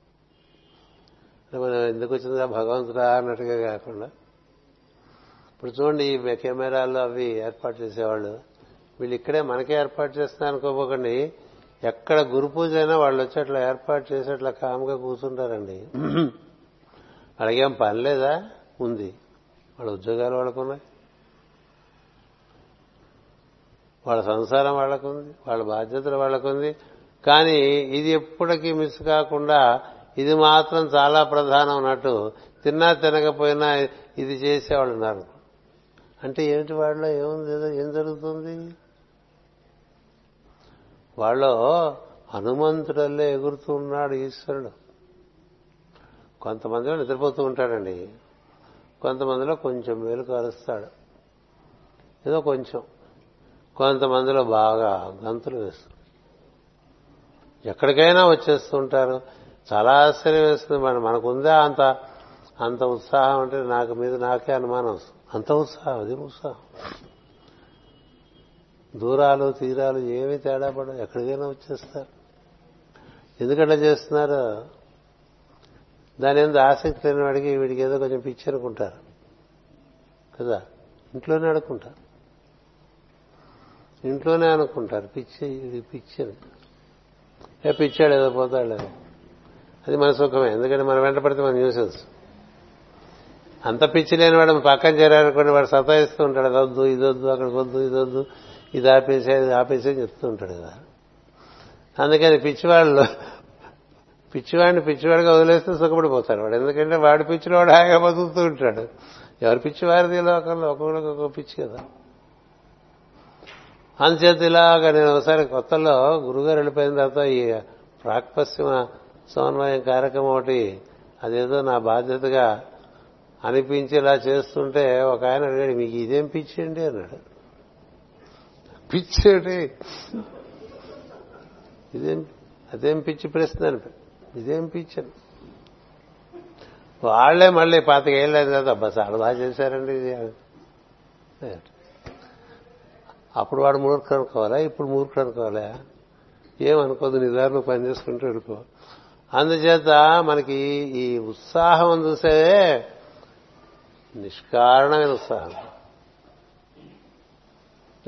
మనం ఎందుకు వచ్చిందా భగవంతుడా అన్నట్టుగా కాకుండా ఇప్పుడు చూడండి ఈ కెమెరాలు అవి ఏర్పాటు చేసేవాళ్ళు. వీళ్ళు ఇక్కడే మనకే ఏర్పాటు చేస్తున్నారు అనుకోపోకండి. ఎక్కడ గురు పూజ అయినా వాళ్ళు వచ్చి అట్లా ఏర్పాటు చేసి అట్లా కామ్గా కూర్చుంటారండి. వాళ్ళకేం పని లేదా? ఉంది. వాళ్ళ ఉద్యోగాలు వాళ్ళకున్నాయి. వాళ్ళ సంసారం వాళ్ళకుంది వాళ్ళ బాధ్యతలు వాళ్ళకుంది. కానీ ఇది ఎప్పటికీ మిస్ కాకుండా ఇది మాత్రం చాలా ప్రధానం అన్నట్టు తిన్నా తినకపోయినా ఇది చేసేవాళ్ళు ఉన్నారు. అంటే ఏమిటి వాళ్ళలో ఏముంది ఏదో ఏం జరుగుతుంది? వాళ్ళు హనుమంతుడల్లే ఎగురుతూ ఉన్నాడు ఈశ్వరుడు. కొంతమందిలో నిద్రపోతూ ఉంటాడండి. కొంతమందిలో కొంచెం మేలు కరుస్తాడు ఏదో కొంచెం. కొంతమందిలో బాగా గంతులు వేస్తారు. ఎక్కడికైనా వచ్చేస్తుంటారు. చాలా ఆశ్చర్యం వేస్తుంది. మన మనకుందా అంత అంత ఉత్సాహం అంటే నాకు మీద నాకే అనుమానం వస్తుంది. అంత ఉత్సాహం అది ఉత్సాహం? దూరాలు తీరాలు ఏమీ తేడా పడవు. ఎక్కడికైనా వచ్చేస్తారు. ఎందుకట్లా చేస్తున్నారు? దాని ఎందుకు ఆసక్తి లేని వాడికి వీడికి ఏదో కొంచెం పిచ్చి అనుకుంటారు కదా? ఇంట్లోనే అనుకుంటారు ఇంట్లోనే అనుకుంటారు పిచ్చి ఇది పిచ్చి ఏ పిచ్చాడు ఏదో పోతాడు అది మన సుఖమే ఎందుకంటే మనం వెంట పడితే మన న్యూసెన్స్ అంత పిచ్చి లేని వాడు పక్కన చేరాలనుకోండి వాడు సతాయిస్తూ ఉంటాడు అదొద్దు ఇదొద్దు అక్కడికి వద్దు ఇదొద్దు ఇది ఆపేసే ఇది ఆపేసే చెప్తూ ఉంటాడు కదా. అందుకని పిచ్చివాళ్ళు పిచ్చివాడిని పిచ్చివాడిగా వదిలేస్తే సుఖపడిపోతాడు వాడు. ఎందుకంటే వాడు పిచ్చిలో వాడు హాయిగా బతుకుతూ ఉంటాడు. ఎవరు పిచ్చివారిది లోకంలో? ఒక్కొక్కడికి ఒక్కొక్క పిచ్చి కదా. అంచేత ఇలాగా నేను ఒకసారి కొత్తలో గురుగారు వెళ్ళిపోయిన తర్వాత ఈ ప్రాక్పశ్చిమ సమన్వయం కార్యక్రమం ఒకటి అదేదో నా బాధ్యతగా అనిపించి ఇలా చేస్తుంటే ఒక ఆయన అడిగాడు మీకు ఇదేం పిచ్చి అన్నాడు. పిచ్చి ఇదేం అదేం పిచ్చి ప్రశ్న అని ఇదేం పిచ్చని వాళ్ళే మళ్ళీ పాతికేళ్ళు అయిన తర్వాత అబ్బా చాలా బాగా చేశారండి ఇది. అప్పుడు వాడు మూర్ఖుడు అనుకోవాలా? ఇప్పుడు మూర్ఖుడు అనుకోవాలా? ఏమనుకోదు నిదానం పని చేసుకుంటూ వెళ్ళిపో. అందుచేత మనకి ఈ ఉత్సాహం చూసే నిష్కారణమైన ఉత్సాహం.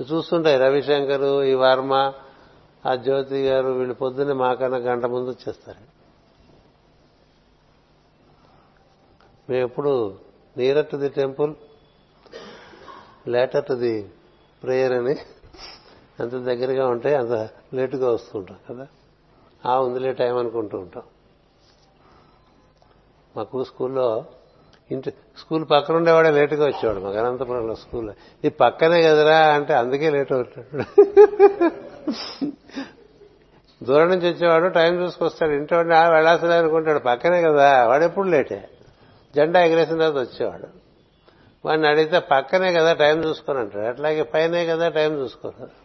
చూస్తుంటాయి రవిశంకర్ ఈ వర్మ ఆ జ్యోతి గారు వీళ్ళు పొద్దున్నే మాకన్నా గంట ముందు వచ్చేస్తారు. మేము ఎప్పుడు near to the temple later to the prayer అని ఎంత దగ్గరగా ఉంటే అంత లేటుగా వస్తుంటాం కదా? ఆ ఉందిలే టైం అనుకుంటూ ఉంటాం. మాకు స్కూల్లో ఇంటి స్కూల్ పక్కన ఉండేవాడే లేటుగా వచ్చేవాడు మాకు అనంతపురంలో స్కూల్లో ఇది పక్కనే కదరా అంటే అందుకే లేట్ అవుతాడు దూరం నుంచి వచ్చేవాడు టైం చూసుకొస్తాడు ఇంటి వాడిని వెళ్ళాల్సిందే అనుకుంటాడు. పక్కనే కదా వాడు ఎప్పుడు లేటే? జెండా ఎగరేసిన తర్వాత వచ్చేవాడు. వాడిని అడిగితే పక్కనే కదా టైం చూసుకొని అంటాడు. అట్లాగే పైనే కదా టైం చూసుకోరు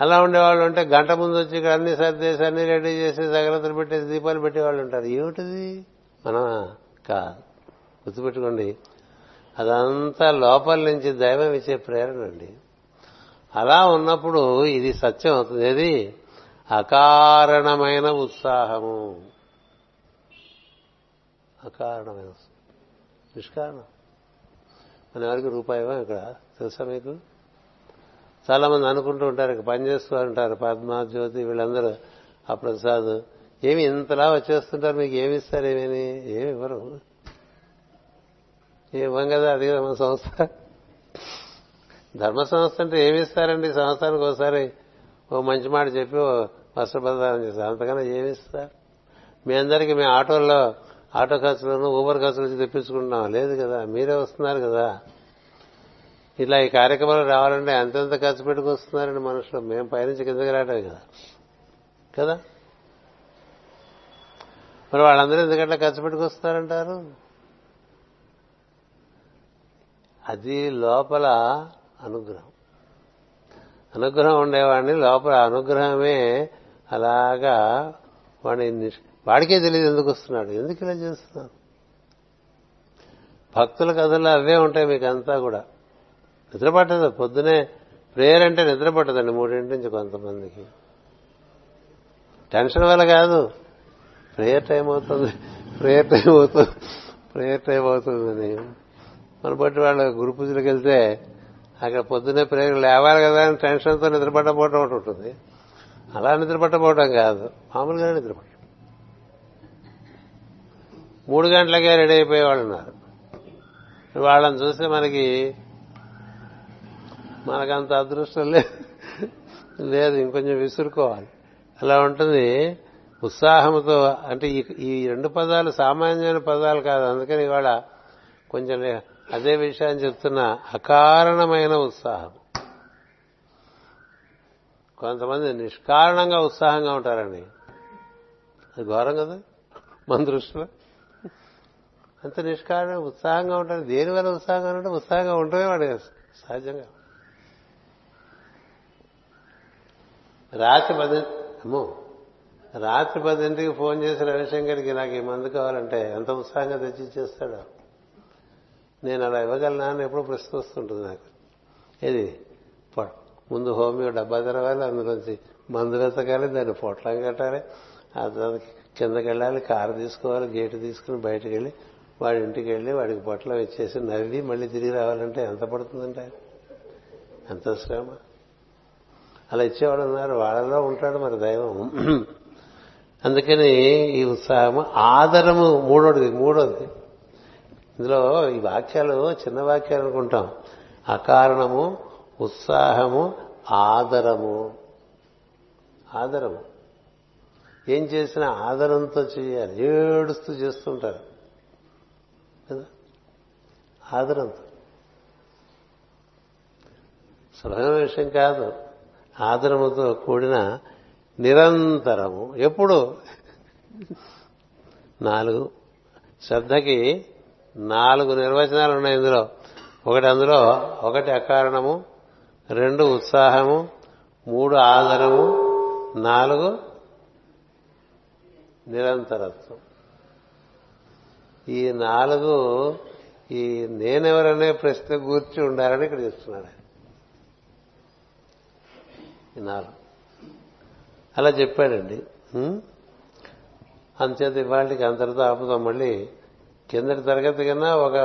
అలా ఉండేవాళ్ళు ఉంటే గంట ముందు వచ్చి ఇక్కడ అన్ని సర్దేసి అన్ని రెడీ చేసి జాగ్రత్తలు పెట్టేసి దీపాలు పెట్టేవాళ్ళు ఉంటారు. ఏమిటిది? మనం కాదు. గుర్తుపెట్టుకోండి. అదంతా లోపల నుంచి దైవం ఇచ్చే ప్రేరణ అండి. అలా ఉన్నప్పుడు ఇది సత్యం అవుతుంది. ఏది? అకారణమైన ఉత్సాహము. అకారణమైన నిష్కారణం. మన ఎవరికి రూపాయమో ఇక్కడ. తెలుసా మీకు? చాలా మంది అనుకుంటూ ఉంటారు ఇక పనిచేస్తూ ఉంటారు పద్మ జ్యోతి వీళ్ళందరూ. ఆ ప్రసాద్ ఏమి ఇంతలా వచ్చేస్తుంటారు మీకు? ఏమి ఇస్తారు ఏమని ఏమి ఇవ్వరు. ఇవ్వం కదా? అది మన సంస్థ. ధర్మ సంస్థ అంటే ఏమి ఇస్తారండి? సంవత్సరానికి ఒకసారి ఓ మంచి మాట చెప్పి వస్త్రప్రదానం చేస్తారు అంతకన్నా ఏమి ఇస్తారు? మీ అందరికీ మీ ఆటోల్లో ఆటో ఖర్చులను ఊబర్ ఖర్చులు తెప్పించుకుంటున్నాం లేదు కదా మీరే వస్తున్నారు కదా. ఇట్లా ఈ కార్యక్రమాలు రావాలంటే ఎంతెంత ఖర్చు పెట్టుకొస్తున్నారండి మనుషులు. మేము పైనుంచి కిందకి రావటం కదా. కదా? మరి వాళ్ళందరూ ఎందుకంటే ఖర్చు పెట్టుకొస్తున్నారంటారు? అది లోపల అనుగ్రహం. అనుగ్రహం ఉండేవాడిని లోపల అనుగ్రహమే అలాగా వాడిని వాడికే తెలియదు ఎందుకు వస్తున్నాడు? ఎందుకు ఇలా చేస్తున్నాడు భక్తుల కథలు అవే ఉంటాయి మీకు అంతా కూడా. నిద్రపట్టదు. పొద్దునే ప్రేయర్ అంటే నిద్రపట్టదండి మూడింటి నుంచి కొంతమందికి. టెన్షన్ వల్ల కాదు. ప్రేయర్ టైం అవుతుంది. ప్రేయర్ టైం అవుతుంది. ప్రేయర్ టైం అవుతుందని. మన బట్టి వాళ్ళ గురు పూజలకు వెళ్తే అక్కడ పొద్దునే ప్రేయర్ లేవాలి కదా అని టెన్షన్తో నిద్రపట్టపోవటం ఒకటి ఉంటుంది. అలా నిద్రపట్టపోవటం కాదు. మామూలుగానే నిద్రపట్టడం మూడు గంటలకే రెడీ అయిపోయేవాళ్ళు ఉన్నారు. వాళ్ళని చూస్తే మనకి మనకంత అదృష్టం లేదు లేదు ఇంకొంచెం విసురుకోవాలి. అలా ఉంటుంది. ఉత్సాహంతో అంటే ఈ రెండు పదాలు సామాన్యమైన పదాలు కాదు. అందుకని ఇవాళ కొంచెం అదే విషయాన్ని చెప్తున్నా. అకారణమైన ఉత్సాహం. కొంతమంది నిష్కారణంగా ఉత్సాహంగా ఉంటారండి. అది ఘోరం కదా? మన దృష్టిలో. అంత నిష్కారణ ఉత్సాహంగా ఉంటారు దేనివల్ల ఉత్సాహంగా ఉంటే ఉత్సాహంగా ఉంటమే వాడు సహజంగా. రాత్రి పది అమ్మో! రాత్రి పదింటికి ఫోన్ చేసి రవిశంకర్కి నాకు ఈ మందు కావాలంటే ఎంత ఉత్సాహంగా తెచ్చి ఇచ్చేస్తాడు. నేను అలా ఇవ్వగలనా అని ఎప్పుడు ప్రశ్న వస్తుంటుంది నాకు. ఇది ముందు హోమియో డబ్బా తెరవాలి అందులోంచి మందు వెతకాలి దాన్ని పొట్లం కట్టాలి ఆ తర్వాత కిందకి వెళ్ళాలి కారు తీసుకోవాలి గేటు తీసుకుని బయటకు వెళ్ళి వాడి ఇంటికి వెళ్ళి వాడికి పొట్లం ఇచ్చేసి నవ్వి మళ్ళీ తిరిగి రావాలంటే ఎంత పడుతుందంటే? ఎంత శ్రమ? అలా ఇచ్చేవాడు ఉన్నారు. వాళ్ళలో ఉంటాడు మరి దైవం. అందుకని ఈ ఉత్సాహము ఆదరము మూడోది మూడోది. ఇందులో ఈ వాక్యాలు చిన్న వాక్యాలు అనుకుంటాం. అకారణము ఉత్సాహము ఆదరము. ఆదరము. ఏం చేసినా ఆదరంతో చేయాలి. ఏడుస్తూ చేస్తుంటారు. కదా? ఆదరంతో. సులభమైన విషయం కాదు. ఆదరముతో కూడిన నిరంతరము. ఎప్పుడు? నాలుగు. శ్రద్ధకి నాలుగు నిర్వచనాలు ఉన్నాయి ఇందులో. ఒకటి అందులో ఒకటి అకారణము రెండు ఉత్సాహము మూడు ఆదరము నాలుగు నిరంతరత్వం. ఈ నాలుగు ఈ నేనెవరనే ప్రశ్న కూర్చి ఉండాలని ఇక్కడ చెప్తున్నాడు ఈ నాలుగు. అలా చెప్పాడండి. అంతేత ఇవాళకి అంతటితో ఆపుదాం మళ్ళీ కిందటి తరగతి కన్నా ఒక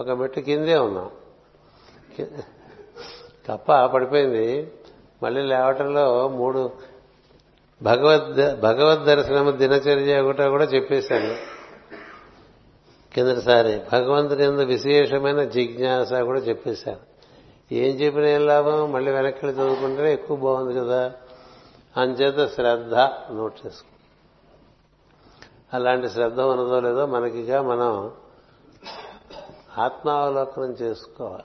ఒక మెట్టు కిందే ఉన్నాం. తప్ప కప్ప పడిపోయింది. మళ్ళీ లేవటంలో మూడు భగవద్ భగవద్ దర్శనము దినచర్య ఒకటో కూడా చెప్పేశాను కిందటిసారి భగవంతుని ఎందు విశేషమైన జిజ్ఞాస కూడా చెప్పేశాను ఏం చెప్పినా ఏం లాభం? మళ్ళీ వెనక్కి చదువుకుంటే ఎక్కువ బాగుంది కదా. అంచేత శ్రద్ధ నోట్ చేసుకో. అలాంటి శ్రద్ధ ఉన్నదో లేదో మనకిగా మనం ఆత్మావలోకనం చేసుకోవాలి.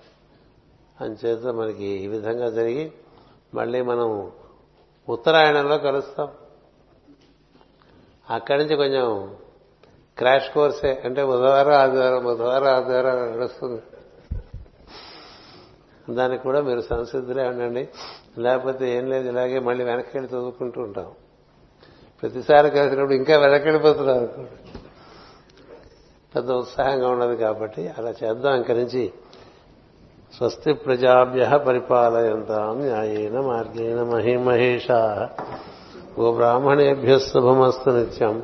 అంచేత మనకి ఈ విధంగా జరిగి మళ్ళీ మనం ఉత్తరాయణంలో కలుస్తాం. అక్కడి నుంచి కొంచెం క్రాష్ కోర్సే. అంటే బుధవారం ఆదివారం బుధవారం ఆదివారం నడుస్తుంది. దానికి కూడా మీరు సంసిద్ధులే ఉండండి లేకపోతే ఏం లేదు ఇలాగే మళ్ళీ వెనక్కి వెళ్ళి చదువుకుంటూ ఉంటాం. ప్రతిసారి కలిసినప్పుడు ఇంకా వెనక్కి వెళ్ళిపోతున్నాం అనుకోండి. పెద్ద ఉత్సాహంగా ఉండదు కాబట్టి అలా చేద్దాం. ఇంక నుంచి స్వస్తి ప్రజాభ్య పరిపాలయంతాం న్యాయేన మార్గేణ మహిమహేషా. గోబ్రాహ్మణేభ్య శుభమస్తు నిత్యం.